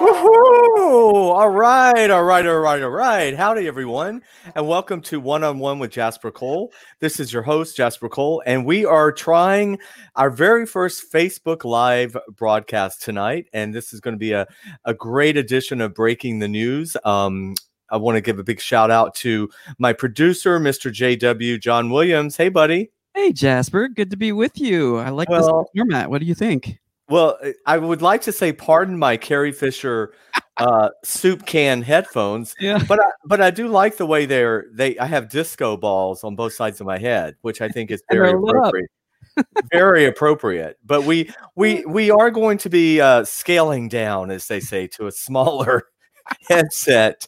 Woohoo! All right, all right, all right, all right. Howdy, everyone, and welcome to One on One with Jasper Cole. This is your host, Jasper Cole, and we are trying our very first Facebook Live broadcast tonight. And this is going to be a, a great edition of Breaking the News. Um, I want to give a big shout out to my producer, Mr. JW John Williams. Hey, buddy. Hey, Jasper. Good to be with you. I like Well- this format. What do you think? Well, uh, I would like to say, pardon my Carrie Fisher uh, soup can headphones, Yeah. but I, but I do like the way they're they. I have disco balls on both sides of my head, which I think is very they're lit up. appropriate. very appropriate. But we we we are going to be uh, scaling down, as they say, to a smaller headset.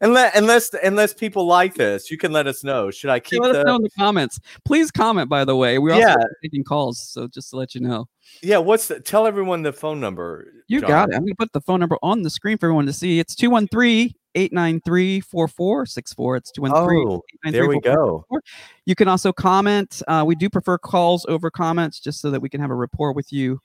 Unless unless unless people like this, you can let us know. Should I keep Let the us know in the comments. Please comment, by the way. We're also Yeah. taking calls, so just to let you know. yeah? What's the, tell everyone the phone number? You John. got it. I'm to put the phone number on the screen for everyone to see. It's 213 893 4464. It's 213 Oh, there we go. You can also comment. Uh, we do prefer calls over comments just so that we can have a rapport with you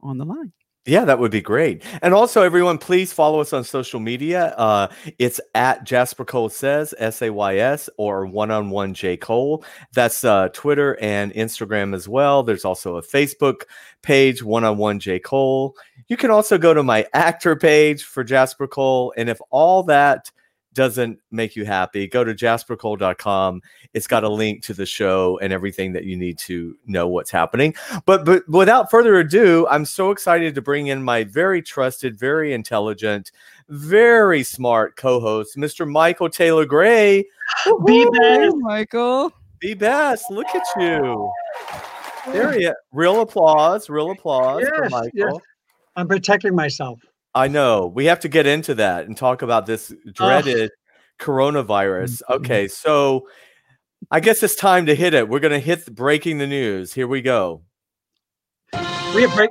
on the line. Yeah, that would be great. And also, everyone, please follow us on social media. Uh, it's at Jasper Cole Says, S A Y S, or one on one J Cole. That's uh, Twitter and Instagram as well. There's also a Facebook page, one on one J Cole. You can also go to my actor page for Jasper Cole. And if all that doesn't make you happy, go to jaspercole.com. It's got a link to the show and everything that you need to know what's happening. But but without further ado, I'm so excited to bring in my very trusted, very intelligent, very smart co-host, Mr. Michael Taylor Gray. Be Woo-hoo! Michael. Be best. Look at you. There he is. Real applause. Real applause for Yes, Michael. yes. I'm protecting myself. I know. We have to get into that and talk about this dreaded coronavirus. Mm-hmm. Okay, so I guess it's time to hit it. We're going to hit the breaking the news. Here we go. We have break.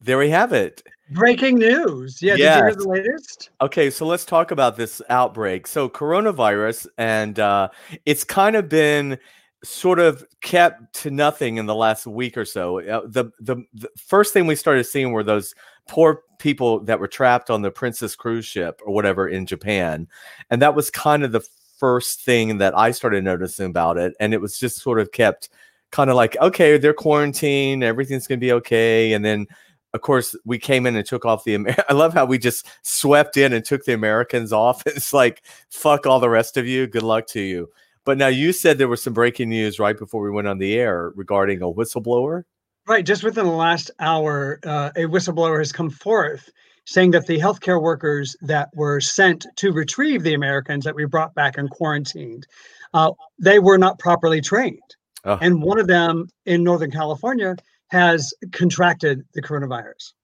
There we have it. breaking news. Yeah, did you hear the latest? Okay, so let's talk about this outbreak. So, coronavirus, and uh, it's kind of been sort of kept to nothing in the last week or so. Uh, the, the the first thing we started seeing were those poor people that were trapped on the Princess cruise ship or whatever in Japan, and that was kind of the first thing that I started noticing about it, and it was just sort of kept kind of like okay, they're quarantined, everything's gonna be okay, and then of course, we came in and took off the. Amer- I love how we just swept in and took the Americans off. It's like, fuck all the rest of you. Good luck to you. But now you said there was some breaking news right before we went on the air regarding a whistleblower. Right, just within the last hour, uh, a whistleblower has come forth saying that the healthcare workers that were sent to retrieve the Americans that we brought back and quarantined, uh, they were not properly trained. Ugh. And one of them in Northern California has contracted the coronavirus.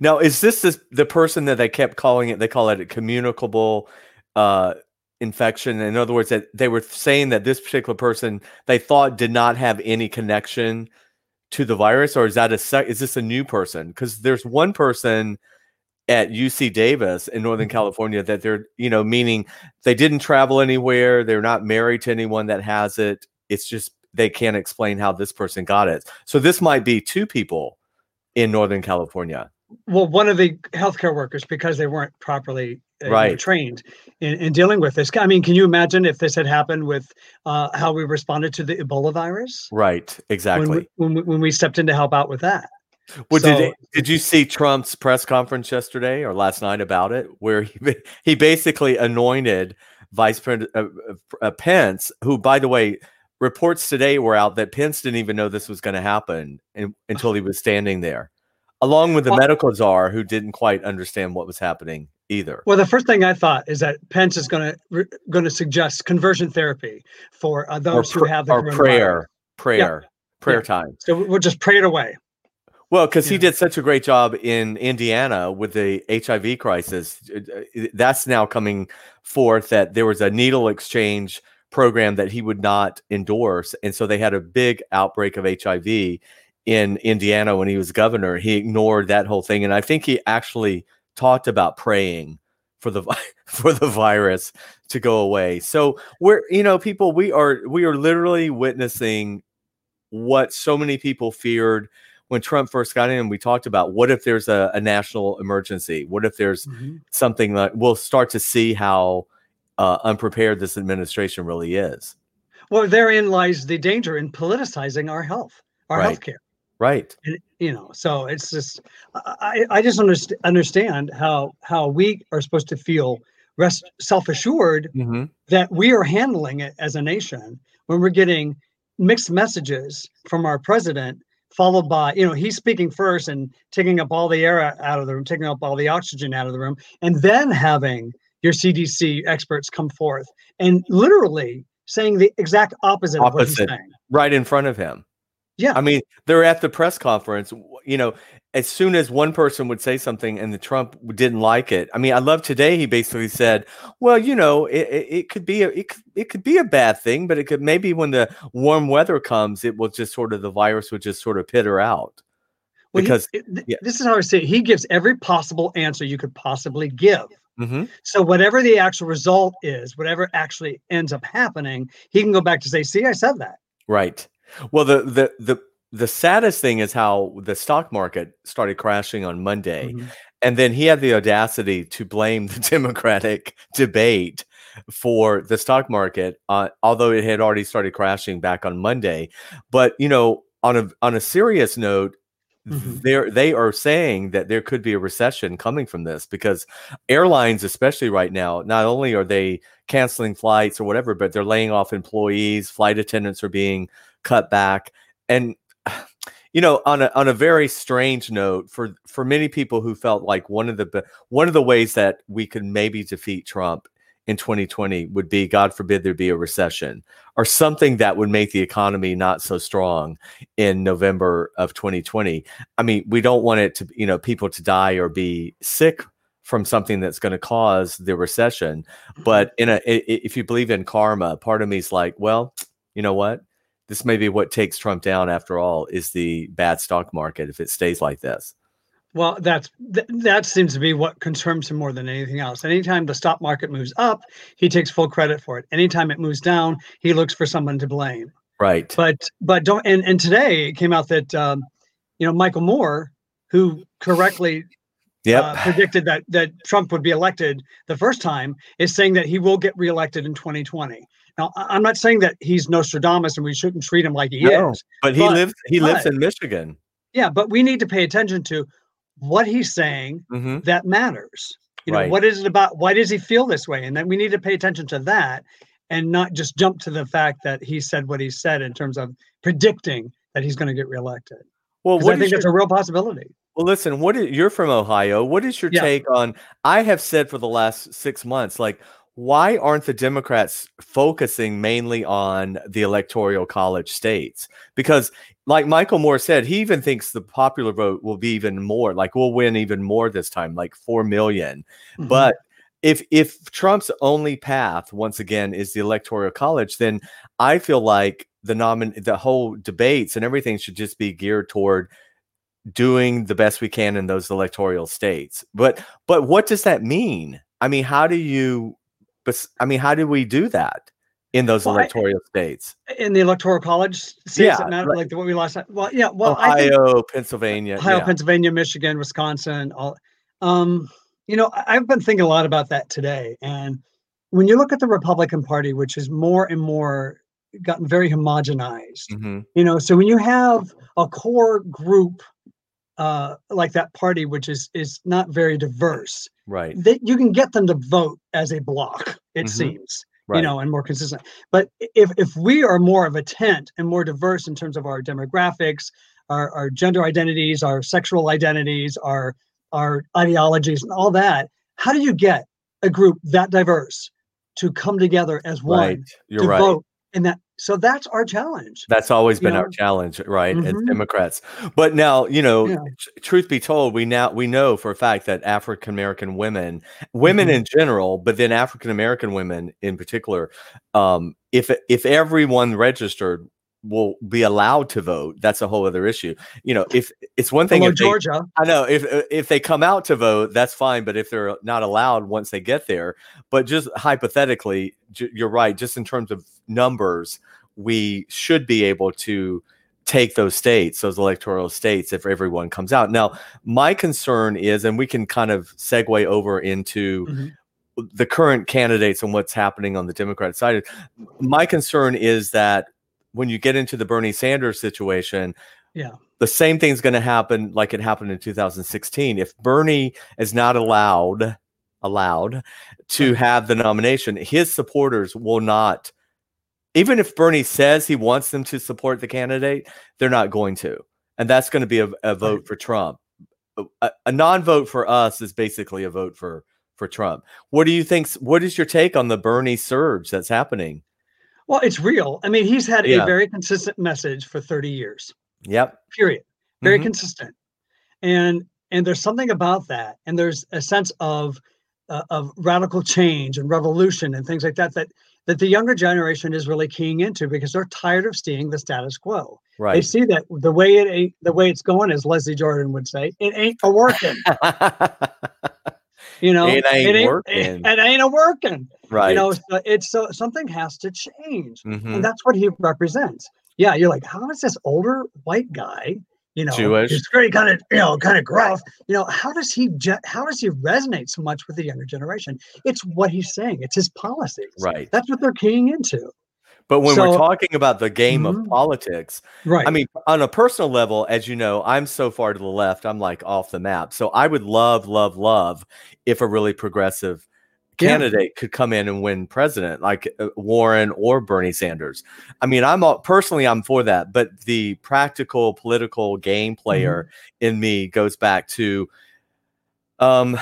Now, is this this the person that they kept calling it? They call it a communicable uh, infection. In other words, that they were saying that this particular person they thought did not have any connection to the virus, or is that a sec- is this a new person? Because there's one person at UC Davis in Northern Mm-hmm. California that they're, you know, meaning they didn't travel anywhere, they're not married to anyone that has it. It's just they can't explain how this person got it. So this might be two people in Northern California. well, one of the healthcare workers because they weren't properly Right. trained in, in dealing with this. I mean, can you imagine if this had happened with uh, how we responded to the Ebola virus? Right, exactly. When we, when we, when we stepped in to help out with that. Well, did, it- did you see Trump's press conference yesterday or last night about it, where he he basically anointed Vice President uh, uh, Pence, who, by the way, reports today were out that Pence didn't even know this was going to happen in, until he was standing there, along with the Well- medical czar, who didn't quite understand what was happening either. Well, the first thing I thought is that Pence is going to going to suggest conversion therapy for uh, those who have the or prayer, prayer, prayer Yeah. time. So we'll just pray it away. Well, because he did such a great job in Indiana with the HIV crisis, uh, uh, that's now coming forth that there was a needle exchange program that he would not endorse, and so they had a big outbreak of HIV in Indiana when he was governor. He ignored that whole thing, and I think he actually talked about praying for the for the virus to go away. So we're you know people we are we are literally witnessing what so many people feared when Trump first got in. We talked about what if there's a, a national emergency? What if there's Mhm. something that we'll start to see how uh, unprepared this administration really is. Well, therein lies the danger in politicizing our health, our Right. healthcare. Right. And, you know, so it's just I, I just underst- understand how how we are supposed to feel rest self assured Mm-hmm. that we are handling it as a nation when we're getting mixed messages from our president followed by you know he's speaking first and taking up all the air out of the room taking up all the oxygen out of the room and then having your cdc experts come forth and literally saying the exact opposite, of what he's Opposite. saying Right in front of him. Yeah I mean, they're at the press conference. You know, as soon as one person would say something and the Trump didn't like it. I mean, I love today. He basically said, "Well, you know, it, it, it could be a it, could- it could be a bad thing, but it could maybe when the warm weather comes, it will just sort of the virus would just sort of pitter out." Well, because it- th- yeah. this is how I say it. he gives every possible answer you could possibly give. Mhm. So whatever the actual result is, whatever actually ends up happening, he can go back to say, "See, I said that." Right. Well, the the the the saddest thing is how the stock market started crashing on Monday, Mhm. and then he had the audacity to blame the Democratic debate for the stock market, uh, although it had already started crashing back on Monday. But you know, on a on a serious note. Mhm. They're, they are saying that there could be a recession coming from this because airlines, especially right now, not only are they canceling flights or whatever, but they're laying off employees. Flight attendants are being cut back, and you know, on a on a very strange note, for for many people who felt like one of the one of the ways that we could maybe defeat Trump in 2020 would be, God forbid, there be a recession or something that would make the economy not so strong in November of 2020. I mean, we don't want it to, you know, people to die or be sick from something that's going to cause the recession. Mm-hmm. But in a if you believe in karma, part of me is like, well, you know what? This may be what takes Trump down after all is the bad stock market if it stays like this. Well, that's th- that seems to be what concerns him more than anything else. Anytime the stock market moves up, he takes full credit for it. Anytime it moves down, he looks for someone to blame. Right. But but don't and and today it came out that um, you know Michael Moore, who correctly Yep. uh, predicted that that Trump would be elected the first time, is saying that he will get reelected in 2020. Now, I'm not saying that he's Nostradamus and we shouldn't treat him like he No, is. but he but- lives he lives but- in Michigan. Yeah, but we need to pay attention to what he's saying hmm that matters. You know, Right. what is it about? Why does he feel this way? And then we need to pay attention to that and not just jump to the fact that he said what he said in terms of predicting that he's going to get reelected. Well, what I think your- a real possibility. Well, listen, what is, you're from Ohio. What is your Yeah. take on? I have said for the last six months, like, why aren't the Democrats focusing mainly on the electoral college states? Because, like Michael Moore said, he even thinks the popular vote will be even more, like, we'll win even more this time, like four million. Mhm. But if if Trump's only path once again is the electoral college, then I feel like the nomin the whole debates and everything should just be geared toward doing the best we can in those electoral states. But but what does that mean? I mean, how do you? But I mean, how do we do that in those Well, I- electoral states? in the electoral college states Yeah, that matter, right. like the what we lost. Well, yeah. Well, I think Ohio, Pennsylvania, Ohio, yeah. Pennsylvania, Michigan, Wisconsin. All, um, you know, I- I've been thinking a lot about that today. And when you look at the Republican Party, which is more and more gotten very homogenized, Mhm. you know, so when you have a core group uh, like that party, which is is not very diverse, Right. that you can get them to vote as a block. It Mhm. seems Right. you know, and more consistent. But if if we are more of a tent and more diverse in terms of our demographics, our, our gender identities, our sexual identities, our our ideologies, and all that, how do you get a group that diverse to come together as one Right. You're to right. vote? And that so that's our challenge. That's always been our challenge, right? As Mhm. Democrats. But now, you know, Yeah. tr- truth be told, we now we know for a fact that African American women, women Mhm. in general, but then African American women in particular, um, if if everyone registered will be allowed to vote, that's a whole other issue. You know, if it's one thing Hello, if they- Georgia. I know if if they come out to vote, that's fine. But if they're not allowed once they get there, but just hypothetically, j- you're right. Just in terms of numbers, we should be able to take those states, those electoral states, if everyone comes out. Now, my concern is, and we can kind of segue over into Mhm. the current candidates and what's happening on the Democrat side. My concern is that when you get into the Bernie Sanders situation, Yeah. the same thing's going to happen like it happened in 2016. If Bernie is not allowed allowed to have the nomination, his supporters will not even if Bernie says he wants them to support the candidate, they're not going to. And that's going to be a, a vote for Trump. A, a non-vote for us is basically a vote for for Trump. What do you think what is your take on the Bernie surge that's happening? Well, it's real. I mean, he's had Yeah. a very consistent message for 30 years. Yep. period very Mhm. consistent and and there's something about that and there's a sense of uh, of radical change and revolution and things like that that that the younger generation is really keying into because they're tired of seeing the status quo Right. they see that the way it ain't the way it's going as leslie jordan would say it ain't a working you know It ain't it working. it, ain't a working right. you know so it's so something has to change Mhm. and that's what he represents. Yeah, you're like, how is this older white guy, you know, Jewish. he's very kind of, you know, kind of gruff, you know, how does he, how does he resonate so much with the younger generation? It's what he's saying. It's his policies. Right. That's what they're keying into. But when we're talking about the game Mhm. of politics, Right. I mean, on a personal level, as you know, I'm so far to the left, I'm like off the map. So I would love, love, love if a really progressive Yeah. candidate could come in and win president, like uh, Warren or Bernie Sanders. I mean, I'm all, personally I'm for that, but the practical political game player Mm-hmm. in me goes back to um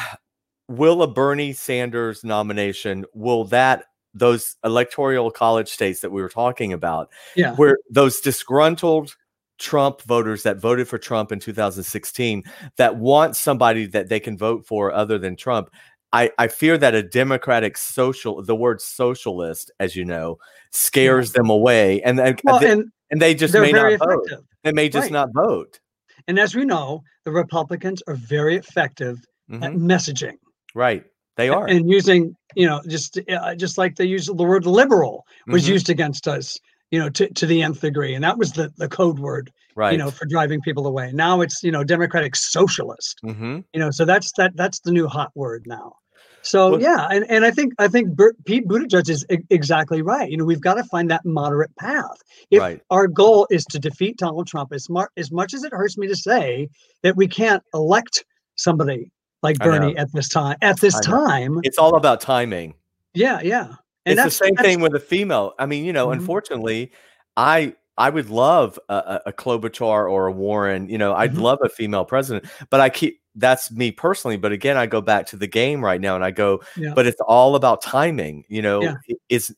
will a Bernie Sanders nomination will that those electoral college states that we were talking about yeah. where those disgruntled Trump voters that voted for Trump in 2016 that want somebody that they can vote for other than Trump. I, I fear that a democratic social, the word socialist, as you know, scares them away, and and, Well, they, and and they just may not vote. They may just Right. not vote. And as we know, the Republicans are very effective at Mhm. messaging Right? They are. and using, you know, just uh, just like they use the word liberal was Mhm. used against us, you know, to, to the nth degree. And that was the, the code word right. you know, for driving people away. Now it's you know democratic socialist. hmm You know, so that's that that's the new hot word now. So Well- yeah, and, and I think I think Bert, Pete Buttigieg is e- exactly right. You know, we've got to find that moderate path. If Right. our goal is to defeat Donald Trump, as, mar- as much as it hurts me to say that we can't elect somebody like Bernie at this time, at this time, It's all about timing. yeah, yeah. it's the same thing with a female. I mean, you know, Mhm. unfortunately, I I would love a, a, Klobuchar or a Warren. You know, I'd Mhm. love a female president, but I keep that's me personally. But again, I go back to the game right now, and I go, Yeah. but it's all about timing. You know, Yeah. Is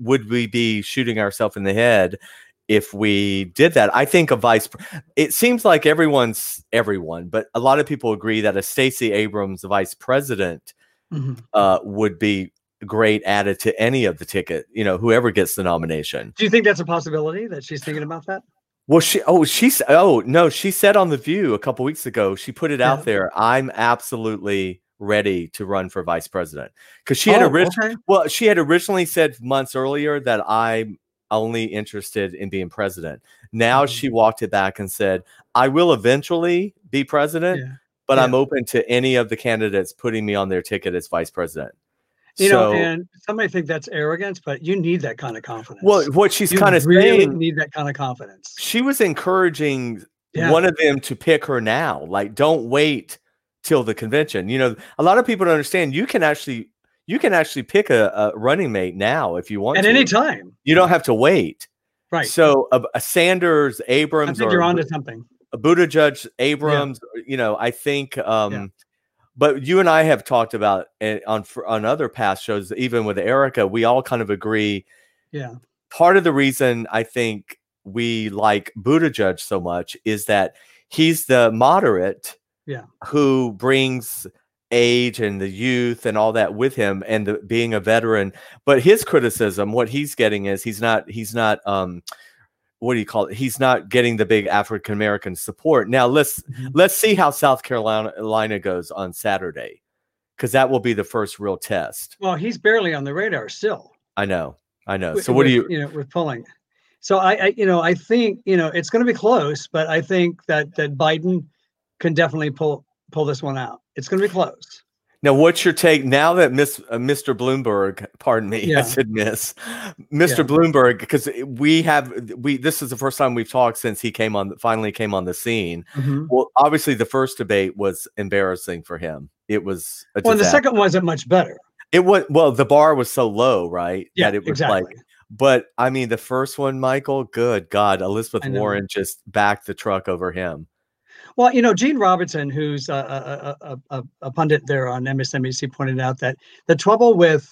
would we be shooting ourselves in the head? If we did that, I think a vice. It seems like everyone's everyone, but a lot of people agree that a Stacey Abrams vice president Mhm. uh, would be great added to any of the ticket, you know, whoever gets the nomination. Do you think that's a possibility that she's thinking about that? Well, she oh she's oh no she said on the View a couple weeks ago she put it Yeah. out there. I'm absolutely ready to run for vice president because she had Oh, originally okay. well she had originally said months earlier that I'm only interested in being president. Now Mhm. she walked it back and said I will eventually be president, Yeah. but I'm open to any of the candidates putting me on their ticket as vice president. You know, So- and somebody think that's arrogance, but you need that kind of confidence. well, what she's you kind of really saying need that kind of confidence. she was encouraging Yeah. one of them to pick her now. Like, don't wait till the convention. You know, a lot of people don't understand. You can actually you can actually pick a, a running mate now if you want At to. any time. You don't have to wait. Right. So a, a Sanders, I Abrams, think or you're onto something. a Buttigieg, Abrams. You know, I think. um But you and I have talked about it on on other past shows, even with Erica, we all kind of agree Yeah. part of the reason I think we like Buttigieg so much is that he's the moderate Yeah. who brings age and the youth and all that with him and the, being a veteran but his criticism what he's getting is he's not he's not um what do you call it? He's not getting the big african american support. Now let's Mhm. let's see how south carolina goes on saturday because that will be the first real test. Well, he's barely on the radar still. i know i know. With- so what do you you know with pulling so I, I you know i think you know it's going to be close but i think that that biden can definitely pull pull this one out. It's going to be close Now, what's your take now that Miss uh, Mr. Bloomberg, pardon me, Yeah. I said Miss Mr. Yeah. Bloomberg, because we have we this is the first time we've talked since he came on finally came on the scene. Mhm. Well, obviously the first debate was embarrassing for him. It was a well the second wasn't much better It was well, the bar was so low, right? yeah that it was exactly like but I mean the first one, Michael, good God, Elizabeth Warren just backed the truck over him. Well you know gene robinson who's a, a, a, a, pundit there on msnbc pointed out that the trouble with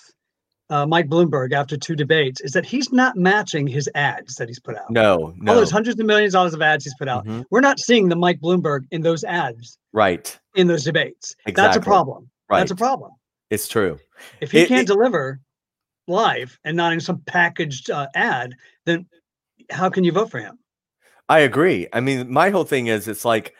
uh, mike bloomberg after two debates is that he's not matching his ads that he's put out No, no. all those hundreds of millions of dollars of ads he's put out Mhm. we're not seeing the mike bloomberg in those ads Right. in those debates that's a Exactly. problem that's a problem It's true. if he It- can't it- deliver live and not in some packaged uh, ad then how can you vote for him I agree. I mean, my whole thing is it's like,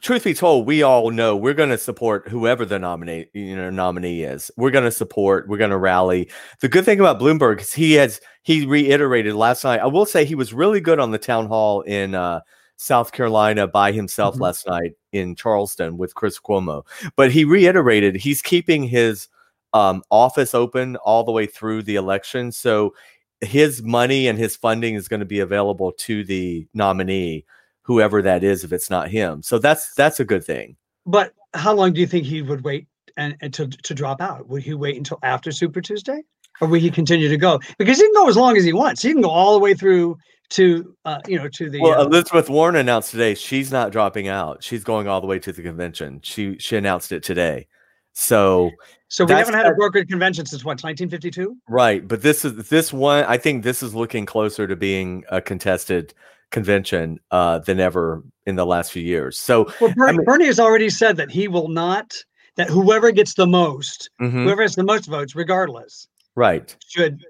truth be told, we all know we're going to support whoever the nominee, you know, nominee is. We're going to support. We're going to rally. The good thing about Bloomberg is he has he reiterated last night. I will say he was really good on the town hall in uh, South Carolina by himself Mhm. last night in Charleston with Chris Cuomo. But he reiterated he's keeping his um, office open all the way through the election. So his money and his funding is going to be available to the nominee, whoever that is, if it's not him. So that's that's a good thing. but how long do you think he would wait and, and to, to drop out would he wait until after super tuesday or will he continue to go because he can go as long as he wants he can go all the way through to uh, you know to the Well, uh, Elizabeth Warren announced today she's not dropping out. She's going all the way to the convention. She she announced it today. So so we haven't had a brokered convention since what 1952 right, but this is this one. I think this is looking closer to being a contested convention uh, than ever in the last few years. So well bernie, mean- bernie has already said that he will not that whoever gets the most mhm, whoever has the most votes regardless right. should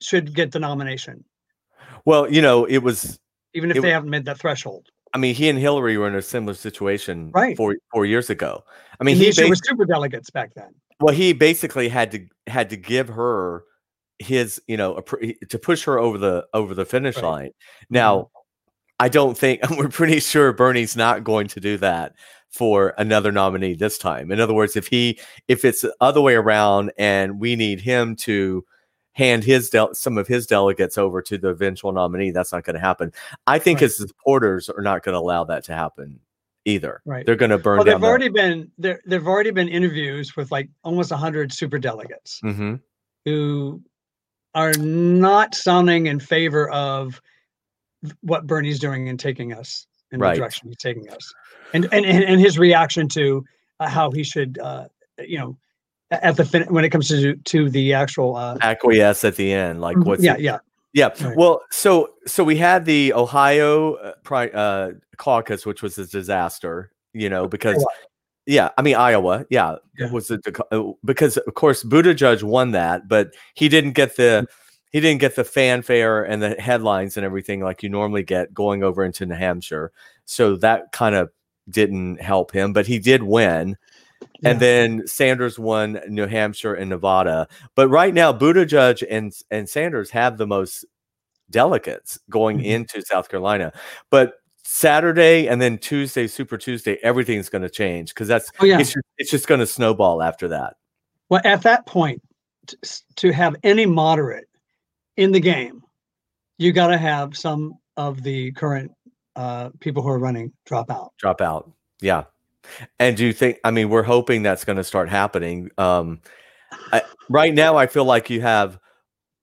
should get the nomination Well, you know, it was even if It they haven't made that threshold I mean, he and Hillary were in a similar situation Right. four four years ago. I I mean, the he was super delegates back then well, he basically had to had to give her his, you know, to push her over the over the finish Right. Mm-hmm. line. Now, I don't think we're pretty sure Bernie's not going to do that for another nominee this time. In other words, if he if it's the other way around and we need him to hand his del- some of his delegates over to the eventual nominee, that's not going to happen. I think Right. his supporters are not going to allow that to happen either. Right. They're going to burn well, down. there've already been there. There've already been interviews with like almost hundred super delegates hmm who are not sounding in favor of what Bernie's doing and taking us in Right. the direction he's taking us, and and and, and his reaction to uh, how he should, uh, you know, at the fin- when it comes to to the actual. Uh, acquiesce at the end. Like Mhm. what's yeah, it- yeah, Yeah. Right. Well, so so we had the Ohio uh, pri- uh, caucus, which was a disaster. You know, because Iowa. yeah, I mean Iowa, yeah, Yeah. was a uh, because of course Buttigieg won that, but he didn't get the he didn't get the fanfare and the headlines and everything like you normally get going over into New Hampshire. So that kind of didn't help him, but he did win. And then Sanders won New Hampshire and Nevada. But right now, Buttigieg and and Sanders have the most delegates going Mhm. into South Carolina. But Saturday and then Tuesday, Super Tuesday, everything's going to change because that's Oh, yeah. it's, it's just going to snowball after that. Well, at that point, to have any moderate in the game, you got to have some of the current uh, people who are running drop out. drop out. Yeah. And do you think, I mean, we're hoping that's going to start happening. Um, I, right now, I feel like you have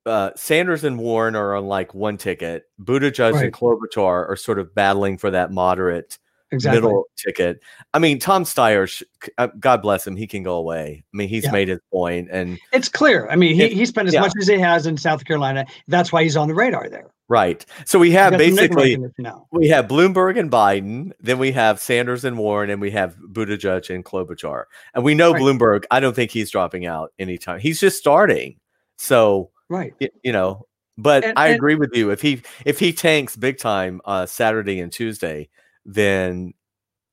uh, Sanders and Warren are on like one ticket. Buttigieg Right. and Klobuchar are sort of battling for that moderate Exactly. middle ticket. I mean, Tom Steyer, uh, God bless him, he can go away. I mean, he's Yeah. made his point, and It's clear. I mean, he, It- he spent as yeah. much as he has in South Carolina. That's why he's on the radar there. right. So we have He got some name basically now. we have Bloomberg and Biden, then we have Sanders and Warren, and we have Buttigieg and Klobuchar. And we know Right. Bloomberg. I don't think he's dropping out anytime. He's just starting. So Right. y- you know, but And- I and- agree with you. If he if he tanks big time uh, Saturday and Tuesday, then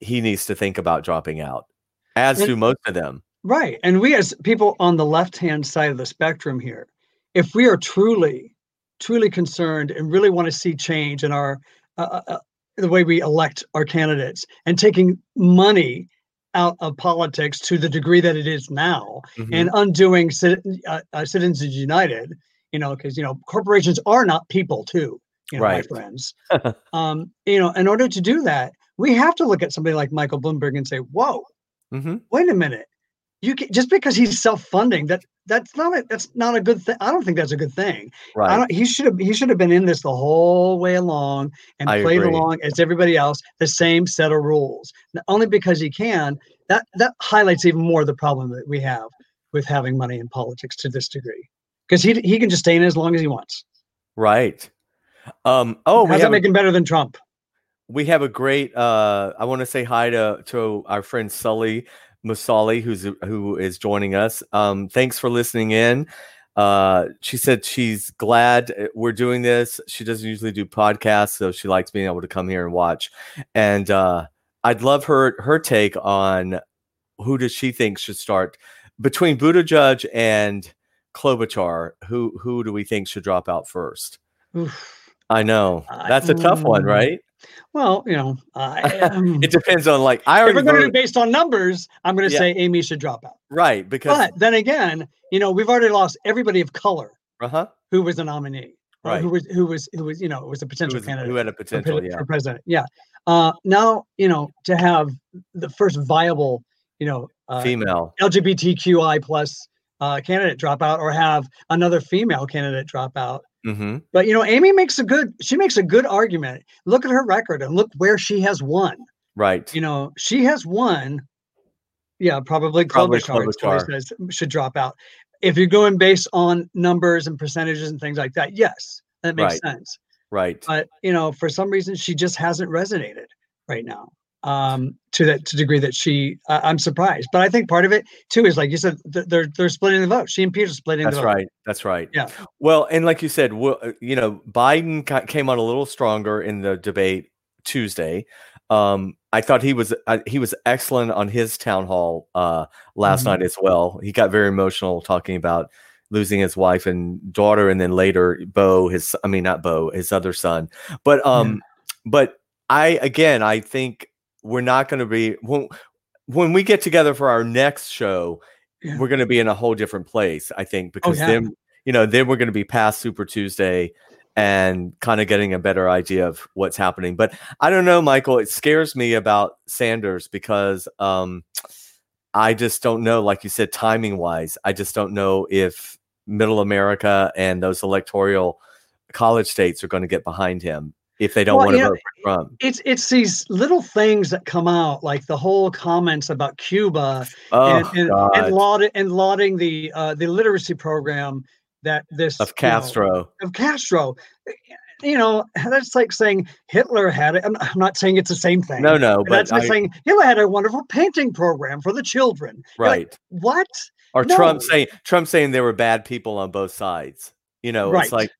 he needs to think about dropping out. As And- do most of them. Right. And we, as people on the left hand side of the spectrum here, if we are truly, truly concerned and really want to see change in our, uh, uh, the way we elect our candidates and taking money out of politics to the degree that it is now Mhm. and undoing uh, uh, Citizens United, you know, because, you know, corporations are not people too, you know, Right. my friends. um, you know, in order to do that, we have to look at somebody like Michael Bloomberg and say, whoa, Mhm. wait a minute you can, just because he's self-funding that that's not a that's not a good thing i don't think that's a good thing i Right. don't he should have he should have been in this the whole way along and I played agree. along as everybody else the same set of rules only because he can that that highlights even more the problem that we have with having money in politics to this degree because he he can just stay in as long as he wants Right. Um, oh, how's that making better than trump? We have a great uh i want to say hi to to our friend sully musali who's who is joining us. Um thanks for listening in. Uh she said she's glad uh, we're doing this. She doesn't usually do podcasts so she likes being able to come here and watch. And uh i'd love her her take on who does she think should start between Buttigieg and Klobuchar. Who who do we think should drop out first? Oof. I know that's a tough one Mm. right well you know I, um, it depends on like I if we're going to do based on numbers i'm going to Yeah. say amy should drop out right because But then again, you know, we've already lost everybody of color uh huh who was a nominee, Right. Who was who was who was you know was a who, potential was- candidate who had a potential pre- yeah for president. Yeah. Uh, now you know to have the first viable, you know, uh, female LGBTQI plus uh, candidate drop out, or have another female candidate drop out. Mm-hmm. But you know, Amy makes a good she makes a good argument. Look at her record and look where she has won. right You know, she has won. Yeah, probably Probably Klobuchar, it's what he Klobuchar. says, should drop out. If you're going based on numbers and percentages and things like that, yes, that makes Right. sense. right But you know, for some reason, she just hasn't resonated right now um, to that to degree that she. I I'm surprised, but I think part of it too is like you said, th- they're they're splitting the vote. She and Peter are splitting that's the vote. right that's right Yeah. well and like you said well, uh, you know biden ca- came on a little stronger in the debate tuesday um i thought he was uh, he was excellent on his town hall uh last Mhm. night as well he got very emotional talking about losing his wife and daughter and then later Beau his i mean not Beau his other son but um but i again i think we're not going to be when, when we get together for our next show Yeah. we're going to be in a whole different place i think because yeah. then you know then we're going to be past super tuesday and kind of getting a better idea of what's happening but i don't know michael it scares me about sanders because um i just don't know like you said timing wise i just don't know if middle america and those electoral college states are going to get behind him if they don't Well, want to know, vote for trump It's it's these little things that come out, like the whole comments about Cuba oh and, and, and laud and lauding the uh, the literacy program that this of you know, castro of Castro. You know, that's like saying Hitler had it. I'm, I'm not saying it's the same thing. no no but that's like I- saying Hitler had a wonderful painting program for the children. You're like, right what? or Trump saying Trump saying there were bad people on both sides. You know, Right. it's like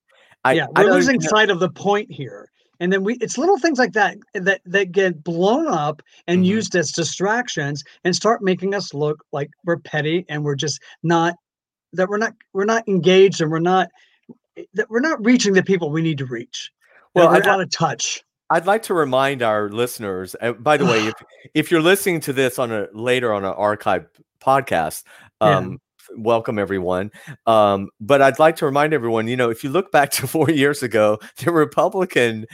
I yeah, I we're don't losing sight of the point here. And then we it's little things like that that that get blown up and Mm-hmm. used as distractions and start making us look like we're petty and we're just not that we're not we're not engaged and we're not that we're not reaching the people we need to reach. Well, we're I'd out of touch. I'd like to remind our listeners. Uh, by the way, if if you're listening to this on a later on an archive podcast, um, welcome everyone. Um, but I'd like to remind everyone. You know, if you look back to four years ago, the Republican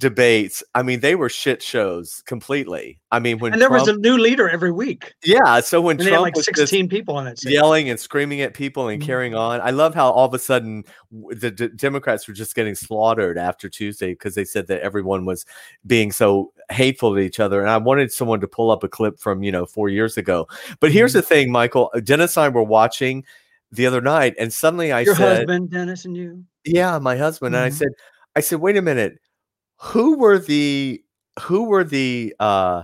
debates. I mean, they were shit shows completely. I mean, when And there was a new leader every week. yeah, so when And Trump like was 16 people on it. yelling and screaming at people and Mhm. carrying on. I love how all of a sudden the D- Democrats were just getting slaughtered after Tuesday because they said that everyone was being so hateful to each other. And I wanted someone to pull up a clip from you know four years ago. But here's Mm-hmm. the thing, Michael. uh, Dennis and I were watching the other night, and suddenly I Your said, "Your husband, Dennis, and you. "Yeah, my husband." And I Mhm. said, "I said, wait a minute, who were the who were the uh,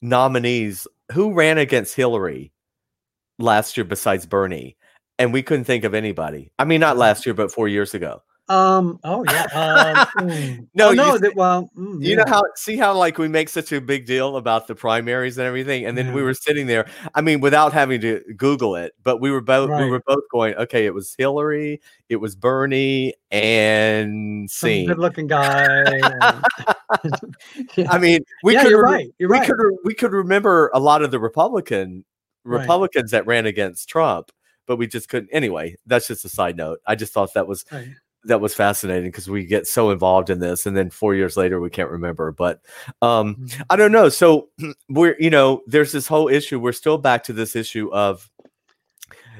nominees? Who ran against Hillary last year besides Bernie?" And we couldn't think of anybody. I mean, not last year, but four years ago. Um. Oh yeah. Um, mm. No, Oh, no. s- That, well, mm, You know how see how like we make such a big deal about the primaries and everything, and then we were sitting there. I mean, without having to Google it, but we were both we were both going, okay, it was Hillary, it was Bernie, and Some scene. good-looking guy. and- I mean, we Yeah, could you're re- right, you're we right. could re- we could remember a lot of the Republican Right. Republicans that ran against Trump, but we just couldn't. Anyway, that's just a side note. I just thought that was Right. That was fascinating because we get so involved in this, and then four years later we can't remember. But um, Mhm. I don't know. So we're you know, there's this whole issue. We're still back to this issue of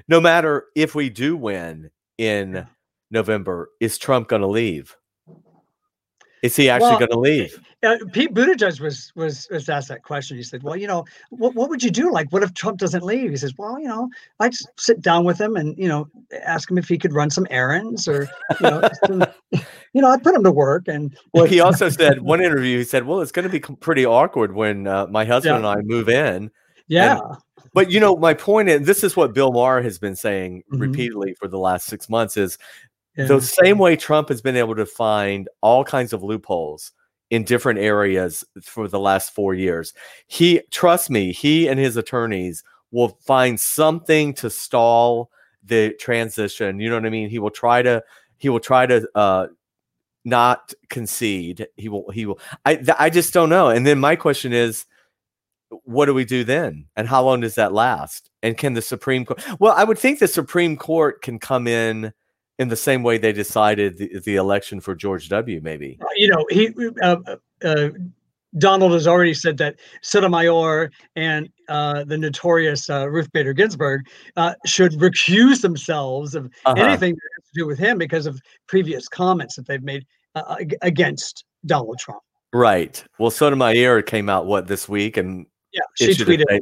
no matter if we do win in November, is Trump going to leave? Is he actually Well, going to leave? Uh, Pete Buttigieg was was was asked that question. He said, "Well, you know, what what would you do? Like, what if Trump doesn't leave?" He says, "Well, you know, I'd sit down with him and you know ask him if he could run some errands or you know, some, you know, I'd put him to work." And Well, he also said one interview. He said, "Well, it's going to be pretty awkward when uh, my husband Yeah. and I move in." yeah, But you know, my point is, this is what Bill Maher has been saying Mhm. repeatedly for the last six months: is yeah, the same way Trump has been able to find all kinds of loopholes in different areas for the last four years. He, trust me, he and his attorneys will find something to stall the transition. You know what I mean? He will try to, he will try to, uh, not concede. He will, he will, I, th- I just don't know. And then my question is, what do we do then? And how long does that last? And can the Supreme Court, well, I would think the Supreme Court can come in in the same way they decided the, the election for George W. Maybe. you know, he uh, uh, Donald has already said that Sotomayor and uh, the notorious uh, Ruth Bader Ginsburg uh, should recuse themselves of Uh-huh. anything that has to do with him because of previous comments that they've made uh, against Donald Trump. Right. Well, Sotomayor came out what this week and Yeah, she tweeted.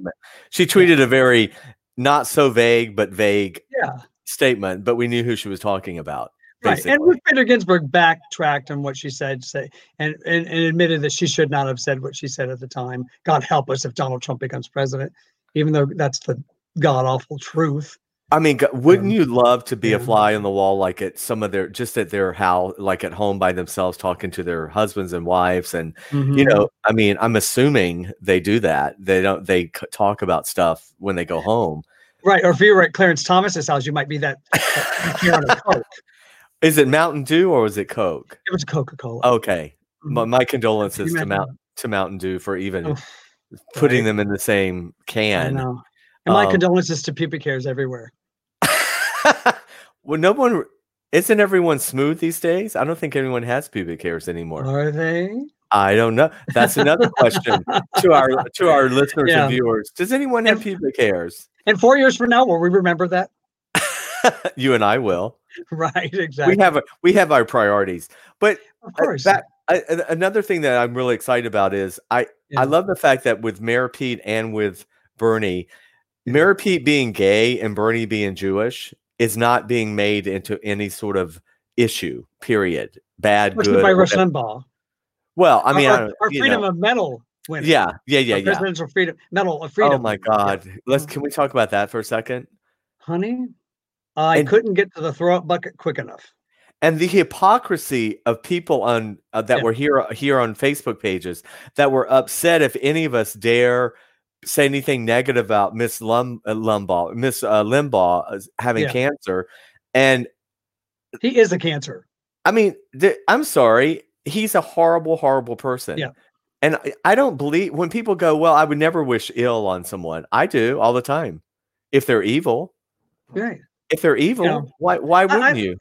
She tweeted a very not so vague but vague Yeah, statement, but we knew who she was talking about. right. And Ruth Bader Ginsburg backtracked on what she said, say, and, and and admitted that she should not have said what she said at the time. God help us if Donald Trump becomes president, even though that's the god awful truth. I mean, wouldn't Um, you love to be a fly on the wall, like at some of their, just at their house, like at home by themselves, talking to their husbands and wives, and you Mhm. know, I mean, I'm assuming they do that. They don't. They talk about stuff when they go home. Right, or if you were at Clarence Thomas's house, you might be that. that here on a Coke. Is it Mountain Dew or is it Coke? It was Coca Cola. Okay, my, my condolences to Mount to Mountain Dew for even Oh, putting right. them in the same can. know. And my um, condolences to pubic hairs everywhere. well, no one isn't everyone smooth these days. I don't think anyone has pubic hairs anymore. Are they? I don't know. That's another question to our to our listeners Yeah. and viewers. Does anyone have pubic hairs? And four years from now, will we remember that? you and I will. Right, exactly. We have a, we have our priorities. But of course. that I, another thing that I'm really excited about is I Yeah. I love the fact that with Mayor Pete and with Bernie, Mayor Pete being gay and Bernie being Jewish is not being made into any sort of issue. Period. Bad, good. by Rush. Limbaugh. Well, I mean, our, I our freedom know. of medal winner. yeah, yeah, yeah, Our yeah. Presidential freedom medal of freedom. Oh my. God! Yeah. Let's can we talk about that for a second? honey, I And- couldn't get to the throw up bucket quick enough. and the hypocrisy of people on uh, that Yeah. were here here on Facebook pages that were upset if any of us dare say anything negative about Miss Lum, uh, Lumbaugh, Miss uh, Limbaugh having Yeah. cancer, and He is a cancer. I mean, th- I'm sorry, he's a horrible, horrible person. Yeah. And I, don't believe when people go, well, I would never wish ill on someone. I do all the time. If they're evil, Right. if they're evil, know, why why wouldn't I- you?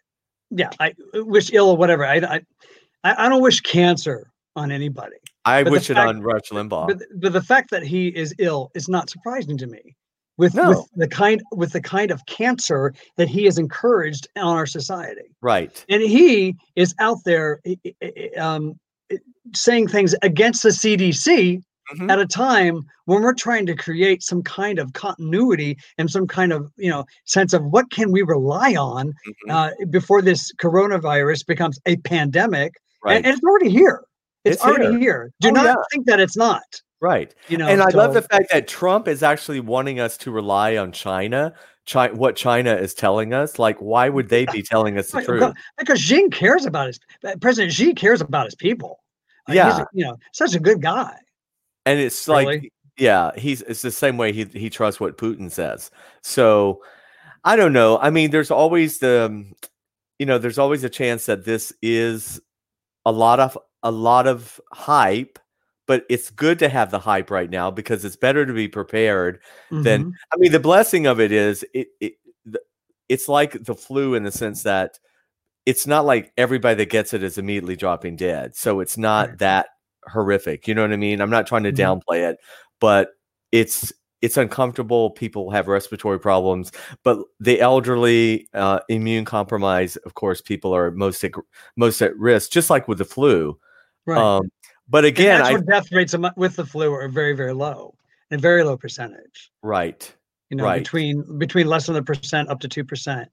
Yeah. I wish ill or whatever. I I, I don't wish cancer on anybody. I but wish it fact- on Rush Limbaugh. But but the fact that he is ill is not surprising to me. With, No. with the kind with the kind of cancer that he has encouraged on our society. right. and he is out there um, saying things against the CDC Mhm. at a time when we're trying to create some kind of continuity and some kind of you know sense of what can we rely on Mhm. uh, before this coronavirus becomes a pandemic right. and, and it's already here it's, It's already here. here, do Oh, not yeah. think that it's not right. you know and I love the fact that Trump is actually wanting us to rely on China, Chi- what China is telling us. Like, why would they be telling us the truth? because- Xi cares about his President Xi cares about his people. Uh, he's a- Yeah. you know, such a good guy. And it's like, Really? yeah, he's it's the same way he he trusts what Putin says. So I don't know. I mean, there's always the, um, you know, there's always a chance that this is a lot of a lot of hype, but it's good to have the hype right now because it's better to be prepared than. Mhm. I mean, the blessing of it is it, it it's like the flu in the sense that it's not like everybody that gets it is immediately dropping dead. So it's not Right. that horrific. You know what I mean? I'm not trying to Mhm. downplay it, but it's it's uncomfortable. People have respiratory problems, but the elderly, uh, immune compromised, of course, people are most at, most at risk, just like with the flu. right. Um, but again, that's I death rates with the flu are very, very low, and a very low percentage. right, You know, Right. between between less than a percent up to two percent.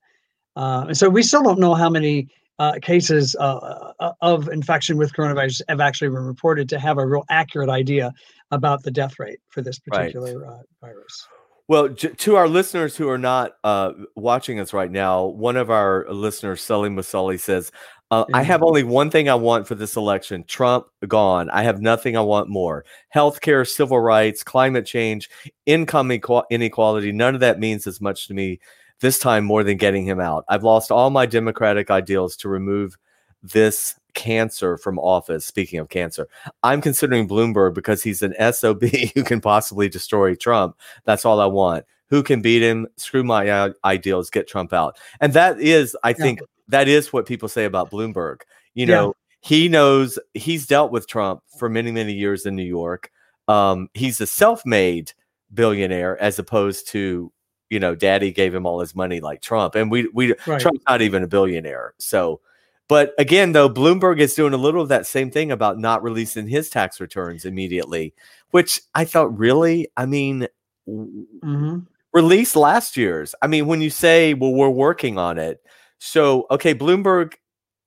Uh, and so we still don't know how many uh, cases uh, uh, of infection with coronavirus have actually been reported to have a real accurate idea about the death rate for this Right. particular uh, virus. Well, j- to our listeners who are not uh, watching us right now, one of our listeners, Sully Masully, says, uh, I have only one thing I want for this election Trump gone. I have nothing I want more. Healthcare, civil rights, climate change, income inequality. None of that means as much to me this time more than getting him out. I've lost all my democratic ideals to remove this cancer from office. Speaking of cancer, I'm considering Bloomberg because he's an SOB who can possibly destroy Trump. That's all I want. Who can beat him? Screw my ideals. Get Trump out. And that is, I think, that is what people say about Bloomberg. You Yeah. know, he knows he's dealt with Trump for many, many years in New York. Um, he's a self-made billionaire as opposed to, you know, daddy gave him all his money like Trump. And we we Right. Trump's not even a billionaire. So but again, though, Bloomberg is doing a little of that same thing about not releasing his tax returns immediately, which I thought really, I mean, w- hmm release last year's. I mean, when you say, well, we're working on it. So, okay, Bloomberg,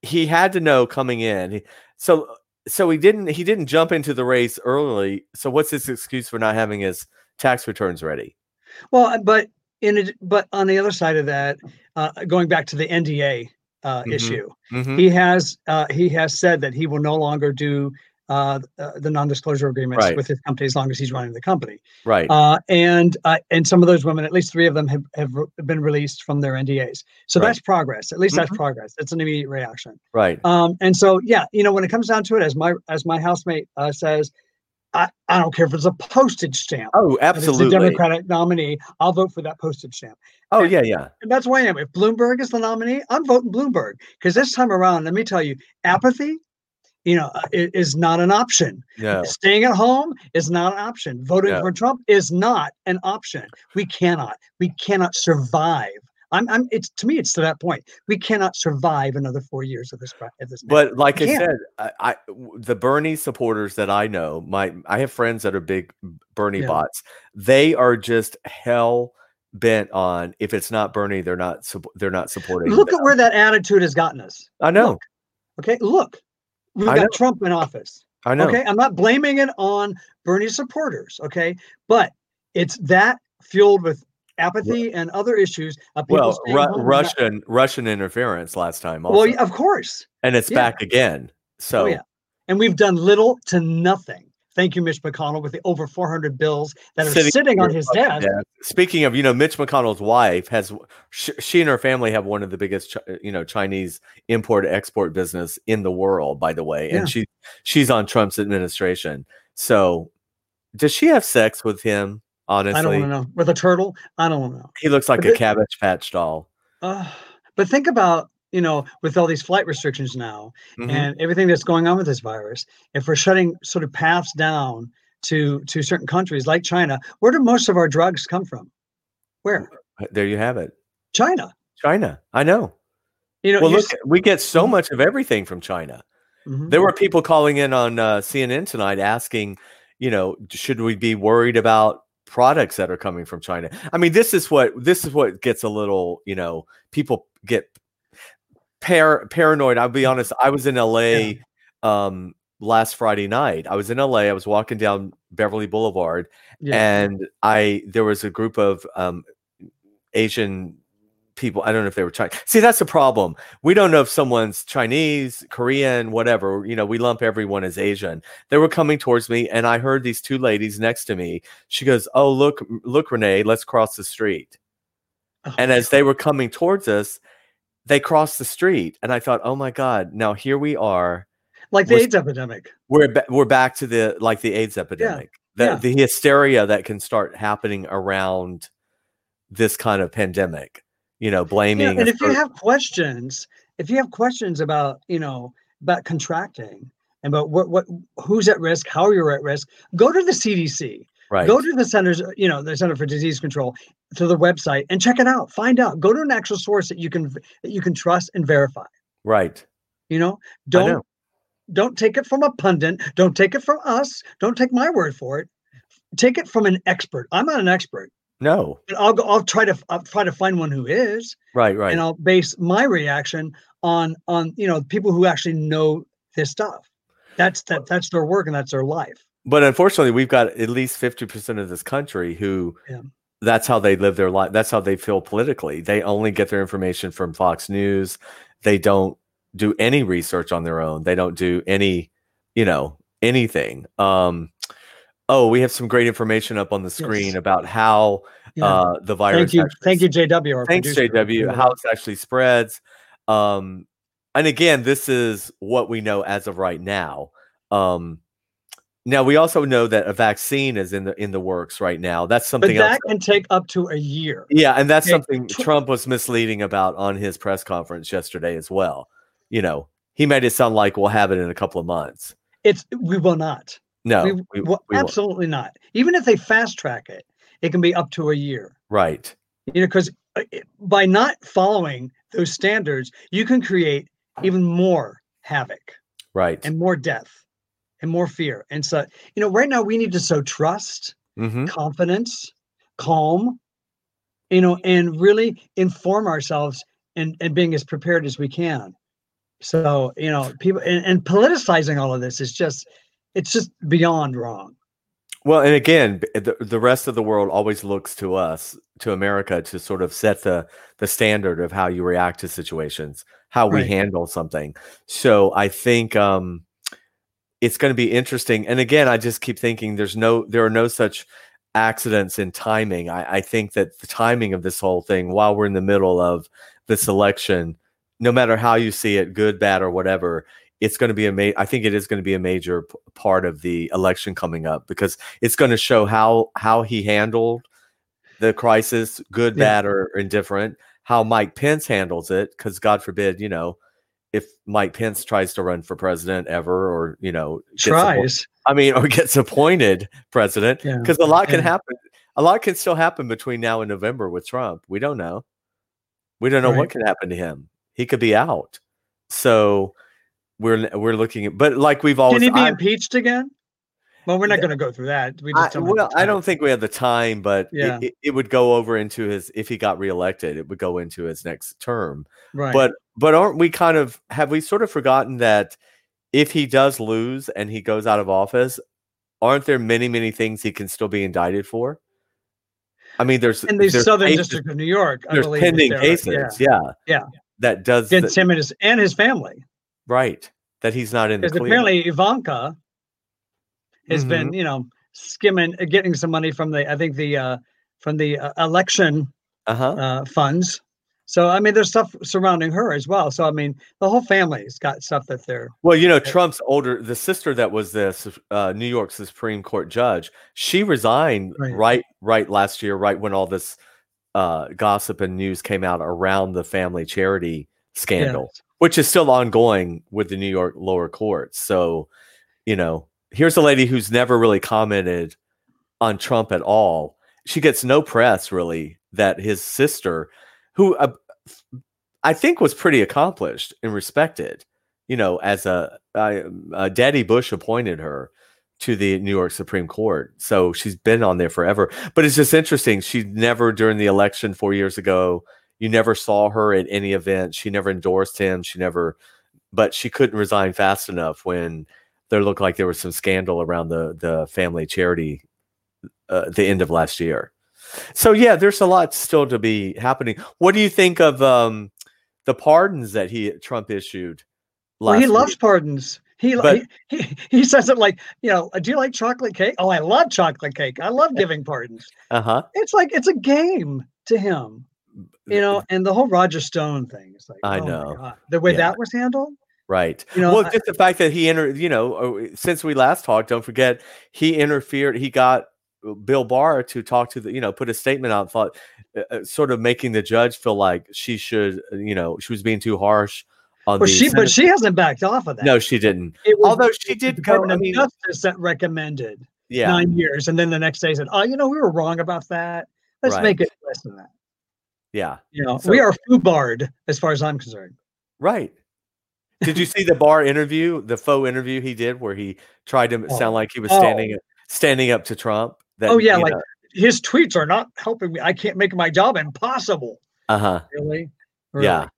he had to know coming in. So, so he didn't, he didn't jump into the race early. So what's his excuse for not having his tax returns ready? Well, uh, but in it, but on the other side of that, uh, going back to the NDA uh, Mhm. issue, Mhm. he has uh, he has said that he will no longer do uh, uh, the non-disclosure agreements Right. with his company as long as he's running the company. Right. Uh, and uh, and some of those women, at least three of them, have, have been released from their NDAs. So Right. that's progress. At least that's Mhm. progress. It's an immediate reaction. right. Um, and so yeah, you know, when it comes down to it, as my as my housemate uh, says, I, I don't care if it's a postage stamp. Oh, If it's absolutely. the Democratic nominee, I'll vote for that postage stamp. Oh, yeah, yeah. And that's why I am. If Bloomberg is the nominee, I'm voting Bloomberg. Because this time around, let me tell you, apathy, you know, uh, is not an option. No. Staying at home is not an option. Voting No. for Trump is not an option. We cannot. We cannot survive. I'm. I'm. It's to me. It's to that point. We cannot survive another four years of this. Of this. But like I can't. said, I, I the Bernie supporters that I know, my I have friends that are big Bernie Yeah. bots. They are just hell bent on if it's not Bernie, they're not they're not supporting. look them. at where that attitude has gotten us. I know, Look, okay, look. We've I got. Trump in office. I know. Okay, I'm not blaming it on Bernie supporters. Okay, but it's that fueled with apathy and other issues Well, Ru- and not- Russian Russian interference last time. Also. well, of course. and it's yeah. back again. Oh, so Oh yeah, and we've done little to nothing. Thank you, Mitch McConnell, with the over 400 bills that are sitting, on his desk. desk. Speaking of, you know, Mitch McConnell's wife has she, she and her family have one of the biggest, you know, Chinese import export business in the world. By the way, Yeah. and she she's on Trump's administration. So, does she have sex with him? Honestly, I don't want to know. With a turtle, I don't want to know. he looks like But a cabbage patch doll. Uh, but think about you know with all these flight restrictions now Mhm. and everything that's going on with this virus if we're shutting sort of paths down to to certain countries like china where do most of our drugs come from where There you have it, china China. I know. you know well, look, we get so much of everything from China. Mhm. There were people calling in on uh, CNN tonight asking, you know, should we be worried about products that are coming from China? I mean, this is what this is what gets a little, you know, people get par- paranoid. I'll be honest. I was in LA um, last Friday night. I was in LA. I was walking down Beverly Boulevard, Yeah. and I there was a group of um, Asian people. I don't know if they were Chinese. See, that's the problem. We don't know if someone's Chinese, Korean, whatever. You know, we lump everyone as Asian. They were coming towards me, and I heard these two ladies next to me. She goes, "Oh, look, look, Renee, let's cross the street." Oh, And as they were coming towards us, they crossed the street, and I thought, "Oh my God! Now here we are. like the we're- aids epidemic We're ba- we're back to the like the AIDS epidemic. The, yeah. the hysteria that can start happening around this kind of pandemic. You know, Yeah, blaming. and a if you have questions if you have questions about you know about contracting and about what what who's at risk how you're at risk go to the cdc right, go to the centers uh, you know the center for disease control to the website and check it out. Find out. Go to an actual source that you can that you can trust and verify. Right. you know? Don't know. don't take it from a pundit. Don't take it from us. Don't take my word for it. Take it from an expert. I'm not an expert. No, but i'll go i'll try to i'll try to find one who is. Right, right. and i'll base my reaction on on you know people who actually know this stuff. That's that that's their work and that's their life But unfortunately, we've got at least 50% of this country who Yeah. that's how they live their life. That's how they feel politically. They only get their information from Fox News. They don't do any research on their own. They don't do any, you know, anything. Um, oh, we have some great information up on the screen Yes. about how Yeah. uh, the virus. thank you thank you jw Thanks, producer. JW. How it actually spreads. Um, and again, this is what we know as of right now. Um, now we also know that a vaccine is in the in the works right now. That's but something else. that can take up to a year Yeah, and that's Okay, something Trump was misleading about on his press conference yesterday as well. You know, he made it sound like we'll have it in a couple of months. it's we will not No, we, we, will we won't. absolutely not even if they fast track it it can be up to a year right. you know because uh, by not following those standards you can create even more havoc Right. and more death and more fear and so you know right now we need to sow trust hmm confidence calm you know and really inform ourselves and and being as prepared as we can so you know people and, and politicizing all of this is just it's just beyond wrong Well, and again, the, the rest of the world always looks to us, to America, to sort of set the the standard of how you react to situations, how we Right. handle something. So I think um, it's going to be interesting. And again, I just keep thinking there's no there are no such accidents in timing. I, I think that the timing of this whole thing, while we're in the middle of this election, no matter how you see it, good, bad, or whatever, it's going to be a ma- I think it is going to be a major p- part of the election coming up because it's going to show how how he handled the crisis, good, Yeah. bad, or indifferent. How Mike Pence handles it, because God forbid, you know, if Mike Pence tries to run for president ever, or you know, tries I mean, or gets appointed president, Yeah. because a lot can Yeah. happen. A lot can still happen between now and November with Trump. We don't know. We don't know Right. what can happen to him. He could be out. So we're we're looking at, but like we've always. can he be I- impeached again well we're not going to go through that we I, just don't well, I don't think we have the time, but it- Yeah. it, it would go over into his if he got reelected, it would go into his next term. right But but aren't we kind of have we sort of forgotten that if he does lose and he goes out of office, aren't there many many things he can still be indicted for? I mean, there's in the there's Southern cases- District of New York. I There's pending there are- cases, Yeah, yeah, yeah. that does Against that- him and his and his family, right that he's not in the because apparently Ivanka has Mm-hmm. been, you know, skimming, getting some money from the, I think the, uh from the uh, election uh-huh. uh, funds. So I mean, there's stuff surrounding her as well. So I mean, the whole family's got stuff that they're. Well, you know, Trump's older, the sister that was the uh, New York Supreme Court judge, she resigned Right. right, right, last year, right when all this uh, gossip and news came out around the family charity scandal, Yes. which is still ongoing with the New York lower courts. So, you know, here's a lady who's never really commented on Trump at all. She gets no press really that his sister, who uh, I think was pretty accomplished and respected, you know, as a, uh, uh, Daddy Bush appointed her to the New York Supreme Court. So she's been on there forever. But it's just interesting. She never, during the election four years ago, you never saw her at any event. She never endorsed him. She never, but she couldn't resign fast enough when there looked like there was some scandal around the the family charity uh, the end of last year. So yeah, there's a lot still to be happening. What do you think of um, the pardons that he Trump issued? Well, he loves week? pardons. He, But- he he he says it like you know. Do you like chocolate cake? Oh, I love chocolate cake. I love giving pardons. Uh-huh. It's like it's a game to him, you know. And the whole Roger Stone thing is like, I oh know. The way Yeah. that was handled. Right. You know, well, I- just the fact that he entered, you know, oh, since we last talked, don't forget he interfered. He got uh, Bill Barr to talk to the, you know, put a statement out, thought, uh, uh, sort of making the judge feel like she should, uh, you know, she was being too harsh on Well, the. she but she hasn't backed off of that. no, she didn't. Was Although she did go, I mean, Justice that recommended yeah, nine years, and then the next day said, "Oh, you know, we were wrong about that. Let's Right. make it less than that." yeah, You know, So- we are foo barred as far as I'm concerned. right. Did you see the Barr interview, the faux interview he did, where he tried to Oh. sound like he was Oh. standing standing up to Trump? That, oh yeah, like know, his tweets are not helping me. I can't make my job impossible. uh-huh. Really? Yeah.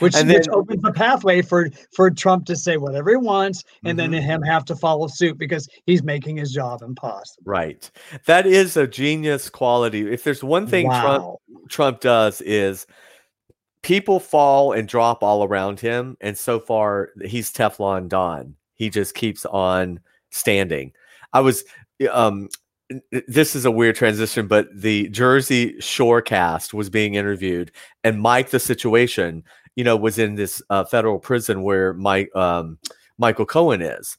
Which, And which opens the pathway for for Trump to say whatever he wants, and then Mhm. him have to follow suit because he's making his job impossible. Right. That is a genius quality. If there's one thing Trump Wow. Trump does is people fall and drop all around him and so far he's Teflon Don. He just keeps on standing. I was um this is a weird transition but the Jersey Shore cast was being interviewed and Mike the situation, you know, was in this uh, federal prison where Mike um Michael Cohen is.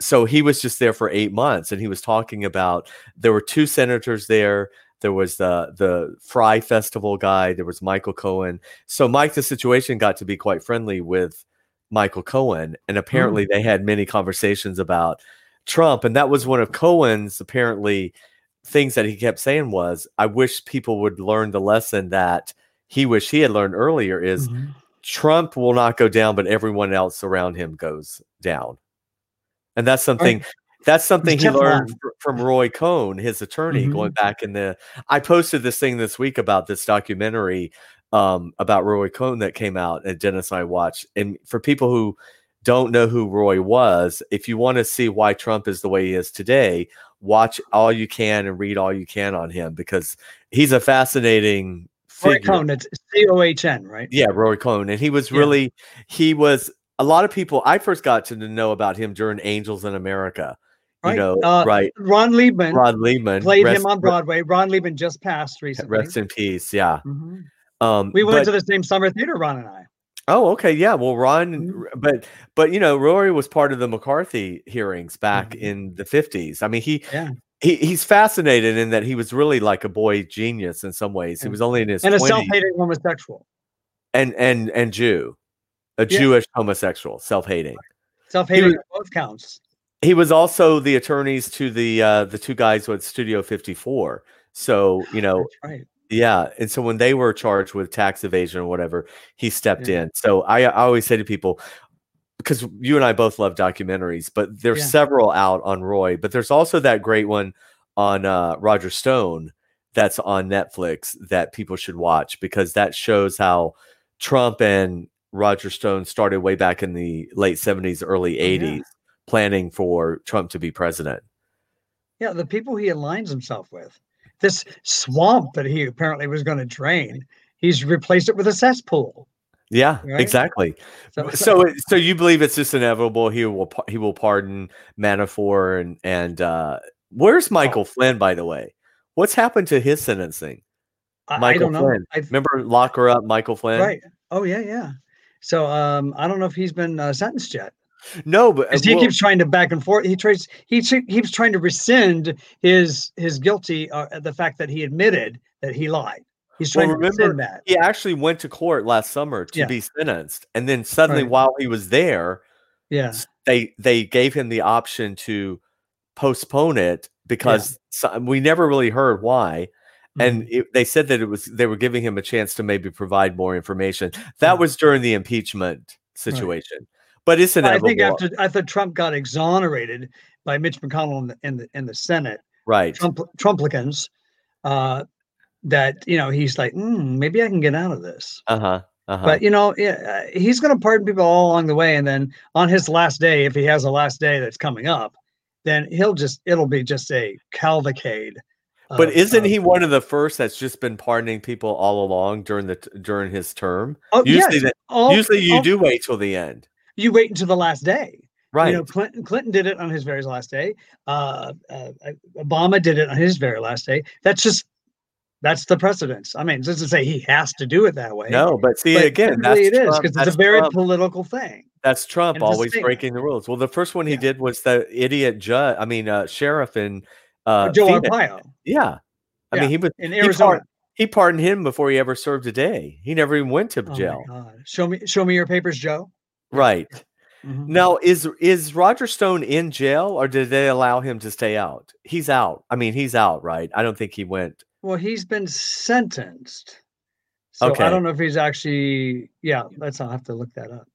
So he was just there for eight months and he was talking about there were two senators there. There was the the Fyre festival guy there was michael cohen. So mike the situation got to be quite friendly with michael cohen and apparently they had many conversations about trump and that was one of cohen's apparently things that he kept saying was i wish people would learn the lesson that he wished he had learned earlier is Mhm. Trump will not go down, but everyone else around him goes down. And that's something that's something he learned from Roy Cohn, his attorney, Mhm. going back in the I posted this thing this week about this documentary um, about Roy Cohn that came out and Dennis and I watched. And for people who don't know who Roy was, if you want to see why Trump is the way he is today, watch all you can and read all you can on him because he's a fascinating Roy figure. Cohn, it's C O H N, right? Yeah, Roy Cohn. And he was Yeah. really, he was a lot of people. I first got to know about him during Angels in America. You know, Uh, right? Ron Leibman Ron Lehman played rest, him on Broadway. Ron Leibman just passed recently. Rest in peace. Yeah. Mhm. Um, We went but- to the same summer theater, Ron and I. Oh, okay, yeah. Well, Ron, Mhm. but but you know, Rory was part of the McCarthy hearings back Mhm. in the fifties. I mean, he Yeah. he he's fascinated in that he was really like a boy genius in some ways. He was only in his And a self-hating homosexual. and and and Jew, a Yeah. Jewish homosexual, self-hating. Self-hating both counts. He was also the attorneys to the uh the two guys with Studio 54. So, you know, right. Yeah, and so when they were charged with tax evasion or whatever, he stepped Yeah. in. So I, I always say to people, because you and I both love documentaries, but there's Yeah. several out on Roy, but there's also that great one on uh, Roger Stone that's on Netflix that people should watch because that shows how Trump and Roger Stone started way back in the late 70s, early Oh, yeah. 80s, planning for Trump to be president. Yeah, the people he aligns himself with. This swamp that he apparently was going to drain. He's replaced it with a cesspool. Yeah, Right? exactly. So- So, so you believe it's just inevitable he will he will pardon Manafort and and uh, where's Oh. Michael Flynn by the way? What's happened to his sentencing? I, I Michael. Flynn. I've- Remember lock her up, Michael Flynn? right. Oh yeah, yeah. So um, I don't know if he's been uh, sentenced yet. No, but uh, he well, keeps trying to back and forth. He tries. He keeps trying to rescind his his guilty. Uh, the fact that he admitted that he lied. He's well, trying to remember rescind that. he actually went to court last summer to Yeah. be sentenced, and then suddenly Right. while he was there, Yeah. they they gave him the option to postpone it because so- we never really heard why and Mm-hmm. it, they said that it was they were giving him a chance to maybe provide more information that was during the impeachment situation but it's But I think after after Trump got exonerated by Mitch McConnell in the in the, in the Senate, right Trump Trumplicans, uh, that you know he's like, "Hmm, maybe I can get out of this. uh-huh uh-huh But you know, yeah, uh, he's going to pardon people all along the way, and then on his last day, if he has a last day that's coming up, then he'll just it'll be just a cavalcade. but of- isn't of- he one of the first that's just been pardoning people all along during the during his term Oh, usually yes. that, All- usually you all- do wait till the end You wait until the last day. right You know, Clinton Clinton did it on his very last day. Uh, uh, Obama did it on his very last day. That's just that's the precedence. I mean, it doesn't say he has to do it that way. no but see again that's it is Trump- because it's a very Trump. political thing. That's Trump And always breaking the rules. Well, the first one he did was the idiot judge. I mean, uh, sheriff in uh, Joe Phoenix. Arpaio. Yeah, I Yeah, mean, he was in he Arizona. He pardoned him before he ever served a day. He never even went to Oh my jail. God. Show me show me your papers, Joe. Right Mhm. now, is is Roger Stone in jail or did they allow him to stay out? He's out. I mean, he's out, right? I don't think he went. Well, he's been sentenced. So Okay. I don't know if he's actually yeah, let's I'll have to look that up.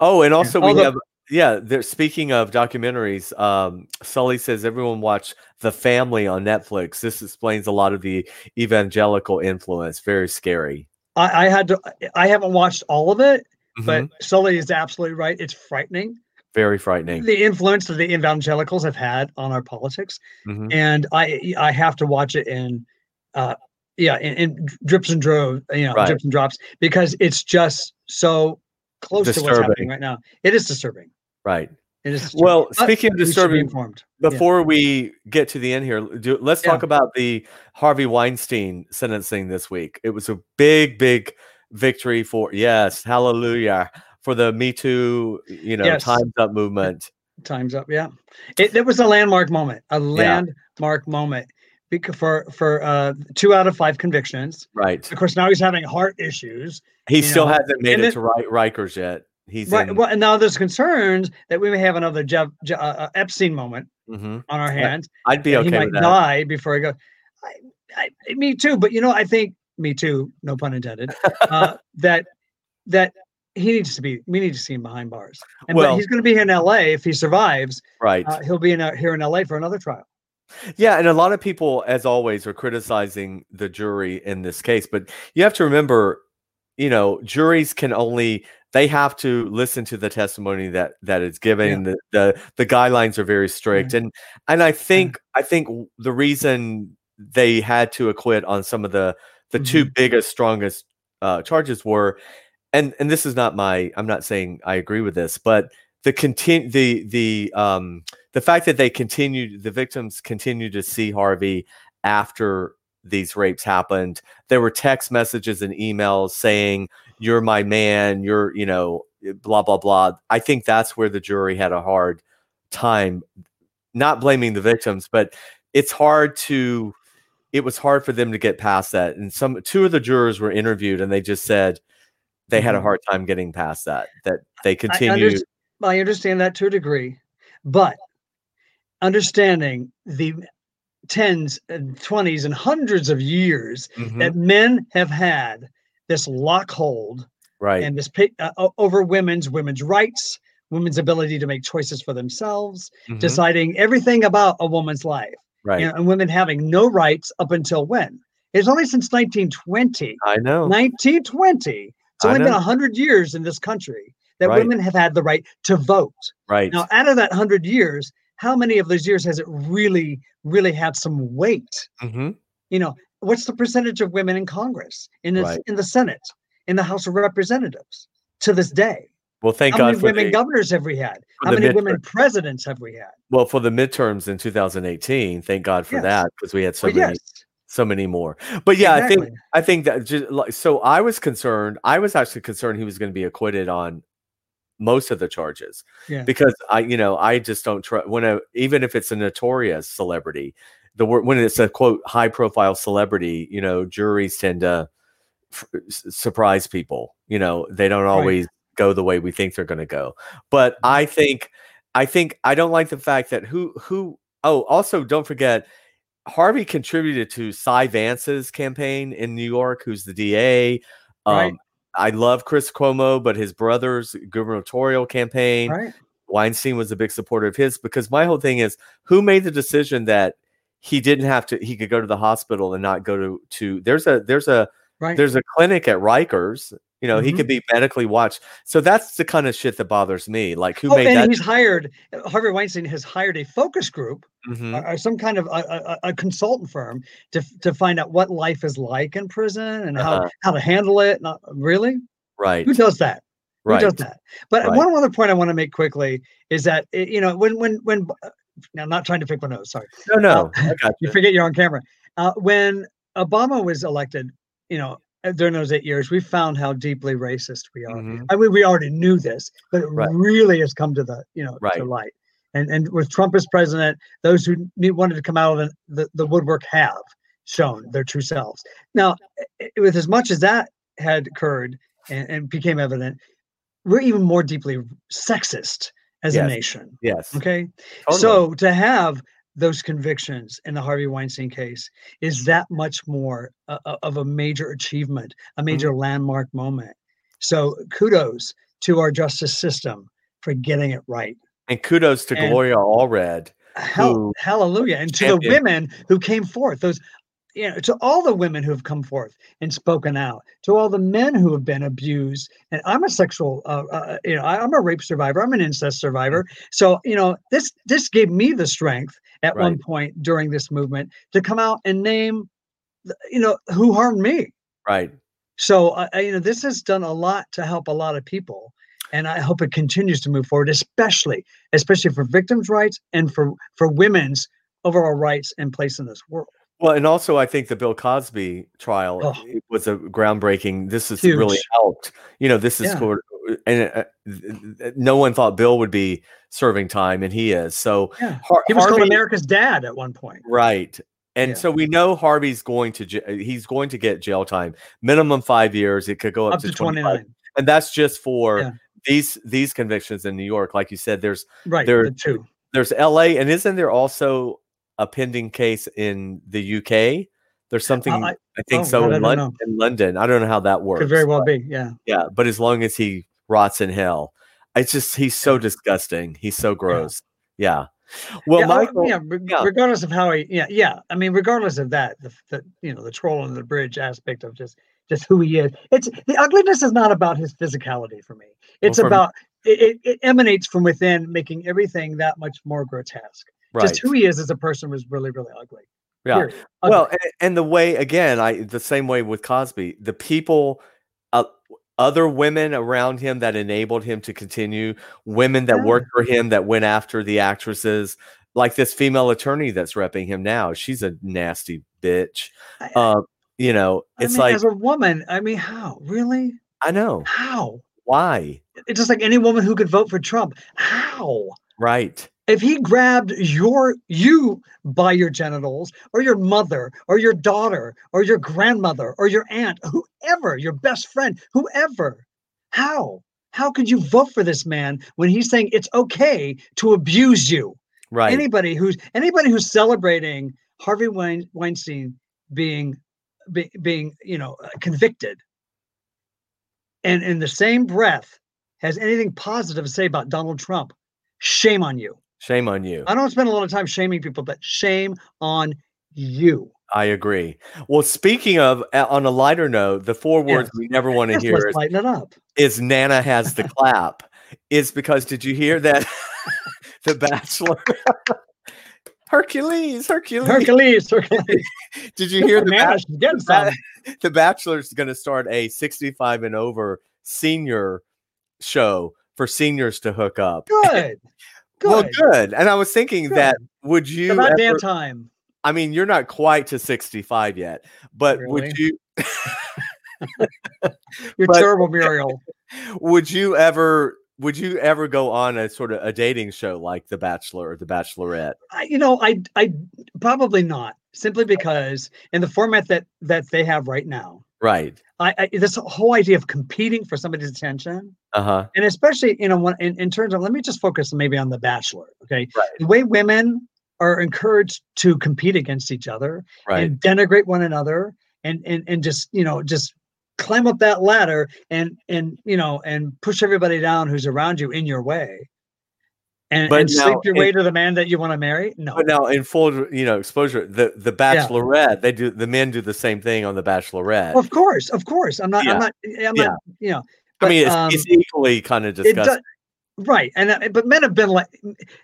Oh, and also we Although- have yeah. There, speaking of documentaries, um, Sully says everyone watch The Family on Netflix. This explains a lot of the evangelical influence. Very scary. I, I had to I haven't watched all of it, but Mhm. Sully is absolutely right. It's frightening. Very frightening. The influence that the evangelicals have had on our politics. Mhm. And I I have to watch it in uh yeah, in, in drips and droves, you know, Right. drips and drops, because it's just so close to what's happening right now. It is disturbing. Right. It is disturbing. Well, But speaking of should be disturbing, informed. Yeah. before we get to the end here, do, let's talk about the Harvey Weinstein sentencing this week. It was a big, big victory for yes, hallelujah for the Me Too, you know, Yes. Times Up movement. Time's up. Yeah, it, it was a landmark moment. A landmark moment because for for uh, two out of five convictions. Right. Of course, now he's having heart issues. He still know, hasn't made and it then- to Ri- Rikers yet. He's Right. in, Well, and now there's concerns that we may have another Jeff, Je- uh, uh, Epstein moment Mhm. on our hands. I'd be okay He might that. die before I go. I, I, me too. But you know, I think me too. No pun intended. uh, that that he needs to be. We need to see him behind bars. And Well- but he's going to be here in L.A. if he survives. Right. Uh, he'll be in a, here in L.A. for another trial. Yeah, and a lot of people, as always, are criticizing the jury in this case. But you have to remember, you know, juries can only they have to listen to the testimony that that is given. Yeah. The, the the guidelines are very strict, and and I think I think the reason they had to acquit on some of the the two Mm-hmm. biggest, strongest uh, charges were, and and this is not my I'm not saying I agree with this, but the continue the the um the fact that they continued the victims continued to see Harvey after these rapes happened. There were text messages and emails saying, You're my man, you're, you know, blah, blah, blah. I think that's where the jury had a hard time, not blaming the victims, but it's hard to it was hard for them to get past that. And some two of the jurors were interviewed and they just said they had a Mhm. hard time getting past that, that they I, continue. I understand that to a degree, but understanding the tens and twenties and hundreds of years Mhm. that men have had this lock hold right. and this uh, over women's women's rights, women's ability to make choices for themselves, Mhm. deciding everything about a woman's life, right. you know, and women having no rights up until when? It's only since 1920 I know. 1920. It's only been know. 100 years in this country that Right. women have had the right to vote. Right. Now, out of that 100 years, how many of those years has it really, really had some weight? hmm You know, what's the percentage of women in Congress, in the, Right. in the Senate, in the House of Representatives to this day? Well, thank How God many for women the, governors have we had? How many women presidents have we had? well for the midterms in 2018. Thank God for Yes. that because we had so Well, many yes, so many more. But yeah, I think. I think that just like so I was concerned. I was actually concerned he was going to be acquitted on most of the charges Yeah. because I you know I just don't trust when a even if it's a notorious celebrity the word when it's a quote high profile celebrity you know juries tend to f- surprise people you know they don't always go the way we think they're going to go but Mm-hmm. I think I think I don't like the fact that who who oh also don't forget Harvey contributed to Cy Vance's campaign in New York, who's the DA. Um, Right. I love Chris Cuomo, but his brother's gubernatorial campaign, Right. Weinstein was a big supporter of his because my whole thing is who made the decision that he didn't have to he could go to the hospital and not go to to there's a there's a Right. there's a clinic at Rikers you know he Mhm. could be medically watched so that's the kind of shit that bothers me like who oh, made and that he's hired Harvey Weinstein has hired a focus group Mhm. or, or some kind of a, a, a consultant firm to to find out what life is like in prison and how Uh-huh. how to handle it. Not really. right Who does that? Right. Who does that? But Right. one other point I want to make quickly is that eh, you know when when when uh, now I'm not trying to pick my nose. Sorry. no no Uh, I got you you. forget you're on camera. Uh, when Obama was elected, you know, uh, during those eight years, we found how deeply racist we are. Mhm. I mean, we already knew this, but it Right. really has come to the, you know, Right. to light. And and with Trump as president, those who ne- wanted to come out of the, the, woodwork have shown their true selves. Now, i- i- with as much as that had occurred and, and became evident, we're even more deeply sexist as a nation. yes Okay. Totally. So to have those convictions in the Harvey Weinstein case is that much more uh, uh, of a major achievement, a major Mm-hmm. landmark moment. So kudos to our justice system for getting it right. and kudos to and- Gloria Allred Hell, Who hallelujah. And to the women who came forth, those you know, to all the women who have come forth and spoken out, to all the men who have been abused. And I'm a sexual, uh, uh, you know, I'm a rape survivor. I'm an incest survivor. So you know, this this gave me the strength at one point during this movement to come out and name, you know, who harmed me. right So uh, uh, you know, this has done a lot to help a lot of people, and I hope it continues to move forward, especially especially for victims' rights and for for women's overall rights and place in this world. Well, and also I think the Bill Cosby trial Oh. it was a groundbreaking. This has really helped. You know, this is Yeah. sort of, and uh, th- no one thought Bill would be serving time, and he is. So Yeah, Har- he was called America's dad at one point. right, and Yeah. so we know Harvey's going to j- he's going to get jail time, minimum five years. It could go up, Up to 25. 29. and that's just for these these convictions in New York. Like you said, there's Right, there the two. there's L.A. and isn't there also a pending case in the UK? There's something I, I- think oh, so I in, don't in London. I don't know how that works. Could very well but- be. Yeah. Yeah, but as long as he rots in hell, it's just he's so disgusting. He's so gross. Yeah. Well, yeah, Michael, yeah, yeah. regardless of how he, yeah, yeah. I mean, regardless of that, the, the you know the troll on the bridge aspect of just just who he is. It's the ugliness is not about his physicality for me. It's for me- about it, it, it emanates from within, making everything that much more grotesque. Right. Just who he is as a person was really, really ugly. yeah. period. Well, Ugly. and, and the way again, I the same way with Cosby, the people, uh, other women around him that enabled him to continue, women that Yeah. worked for him that went after the actresses, like this female attorney that's repping him now. She's a nasty bitch. I- Uh, you know, I it's mean, like as a woman, I mean, how really? I know How? why, It's just like any woman who could vote for Trump. How? right? If he grabbed your you by your genitals or your mother or your daughter or your grandmother or your aunt whoever your best friend whoever how? How could you vote for this man when he's saying it's okay to abuse you? Right. anybody who's anybody who's celebrating harvey Wein, weinstein being be, being you know uh, convicted and in the same breath has anything positive to say about donald trump shame on you Shame on you. I don't spend a lot of time shaming people, but shame on you. I agree. Well, speaking of, uh, on a lighter note, the four words Yes. we never want to Yes, hear let's is, lighten it up. is Nana has the clap. Is because did you hear that? the Bachelor. Hercules, Hercules, Hercules, Hercules. Did you hear the, Man, I Ba- should get the Ba- some. the Bachelor's going to start a 65 and over senior show for seniors to hook up? Good. Good. Well, good. And I was thinking that would you? about damn time. I mean, you're not quite to 65 yet, but Really? would you? You're But- terrible, Muriel. would you ever? Would you ever go on a sort of a dating show like The Bachelor or The Bachelorette? I, you know, I, I probably not. Simply because in the format that that they have right now, Right. I, I this whole idea of competing for somebody's attention, Uh huh. and especially you know, in, in terms of let me just focus maybe on the Bachelor. Okay, Right. the way women are encouraged to compete against each other Right. and denigrate one another, and and and just you know just climb up that ladder and and you know and push everybody down who's around you in your way. And, But and sleep your way to the man that you want to marry? No. But now, in full, you know, exposure, the the Bachelorette, they do the men do the same thing on the Bachelorette. Of course, of course. I'm not. Yeah. I'm not. I'm Yeah. not. You know. I mean, it's, um, it's equally kind of it does- right, and uh, but men have been like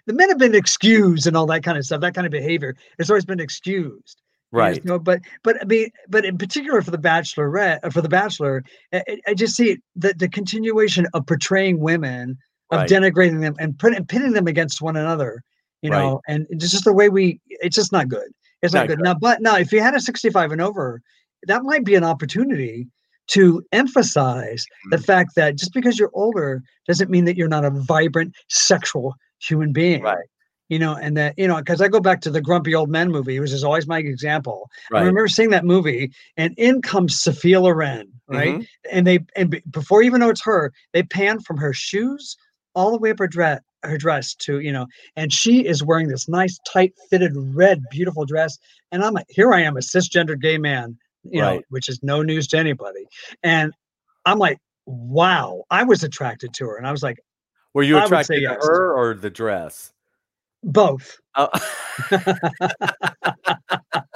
the men have been excused and all that kind of stuff. That kind of behavior has always been excused. you Right. know, but but I mean, but in particular for the Bachelorette, uh, for the Bachelor, I, I- I just see the the continuation of portraying women, of Right. denigrating them and putting pitting them against one another. You Right. know, and it's just the way we. It's just not good. It's not, Not good. good. Now, but now, if you had a 65 and over, that might be an opportunity to emphasize Mm-hmm. the fact that just because you're older doesn't mean that you're not a vibrant sexual human being. Right. You know, and that, you know, because I go back to the Grumpy Old Men movie, which is always my example. Right. I remember seeing that movie, and in comes Sophia Loren, right? Mhm. And they, and before you even know it's her, they pan from her shoes all the way up her dress, her dress to, you know, and she is wearing this nice, tight fitted red, beautiful dress. And I'm like, here I am, a cisgender gay man, you know, which is no news to anybody. And I'm like, wow, I was attracted to her. And I was like, Were you attracted to yes. her or the dress? both. Oh.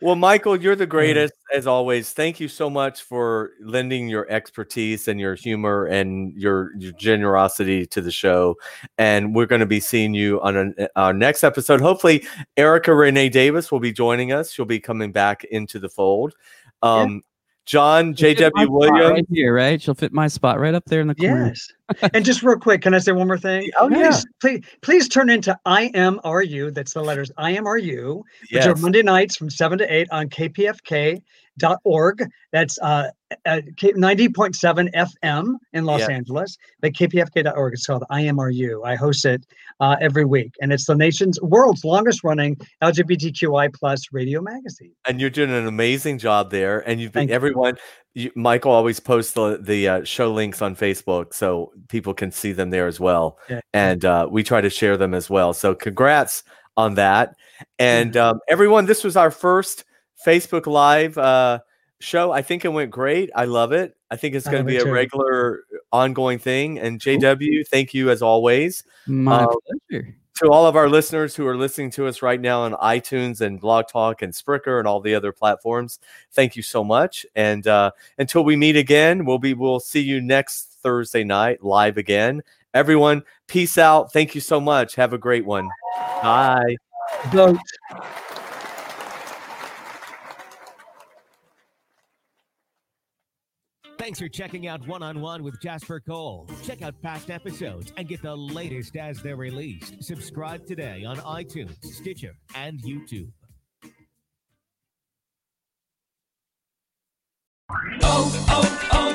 well, Michael, you're the greatest as always. Thank you so much for lending your expertise and your humor and your, your generosity to the show. And we're going to be seeing you on an, our next episode. Hopefully, Erica Renee Davis will be joining us. She'll be coming back into the fold. Um, John She'll J.W. Williams. right here, right? She'll fit my spot right up there in the corner. Yes. And just real quick, can I say one more thing? Oh, yeah. please, please, please turn into IMRU. That's the letters IMRU, which are Monday nights from 7 to 8 on kpfk.org. That's uh, uh, 90.7 FM in Los Yeah. Angeles. But kpfk.org. It's called IMRU. I host it uh, every week, and it's the nation's world's longest running LGBTQI plus radio magazine. and you're doing an amazing job there. And you've been Thank everyone. You, Michael always posts the the uh, show links on Facebook, so people can see them there as well. Yeah. And uh, we try to share them as well. So congrats on that. And um, everyone, this was our first Facebook Live uh, show. I think it went great. I love it. I think it's going to be a too. regular, ongoing thing. And JW, thank you as always. My Um, pleasure. To all of our listeners who are listening to us right now on iTunes and Blog Talk and Spreaker and all the other platforms, thank you so much. And uh, until we meet again, we'll be we'll see you next Thursday night live again. Everyone, peace out. Thank you so much. Have a great one. Bye. Vote. Thanks for checking out One on One with Jasper Cole. Check out past episodes and get the latest as they're released. Subscribe today on iTunes, Stitcher, and YouTube. Oh, oh, oh,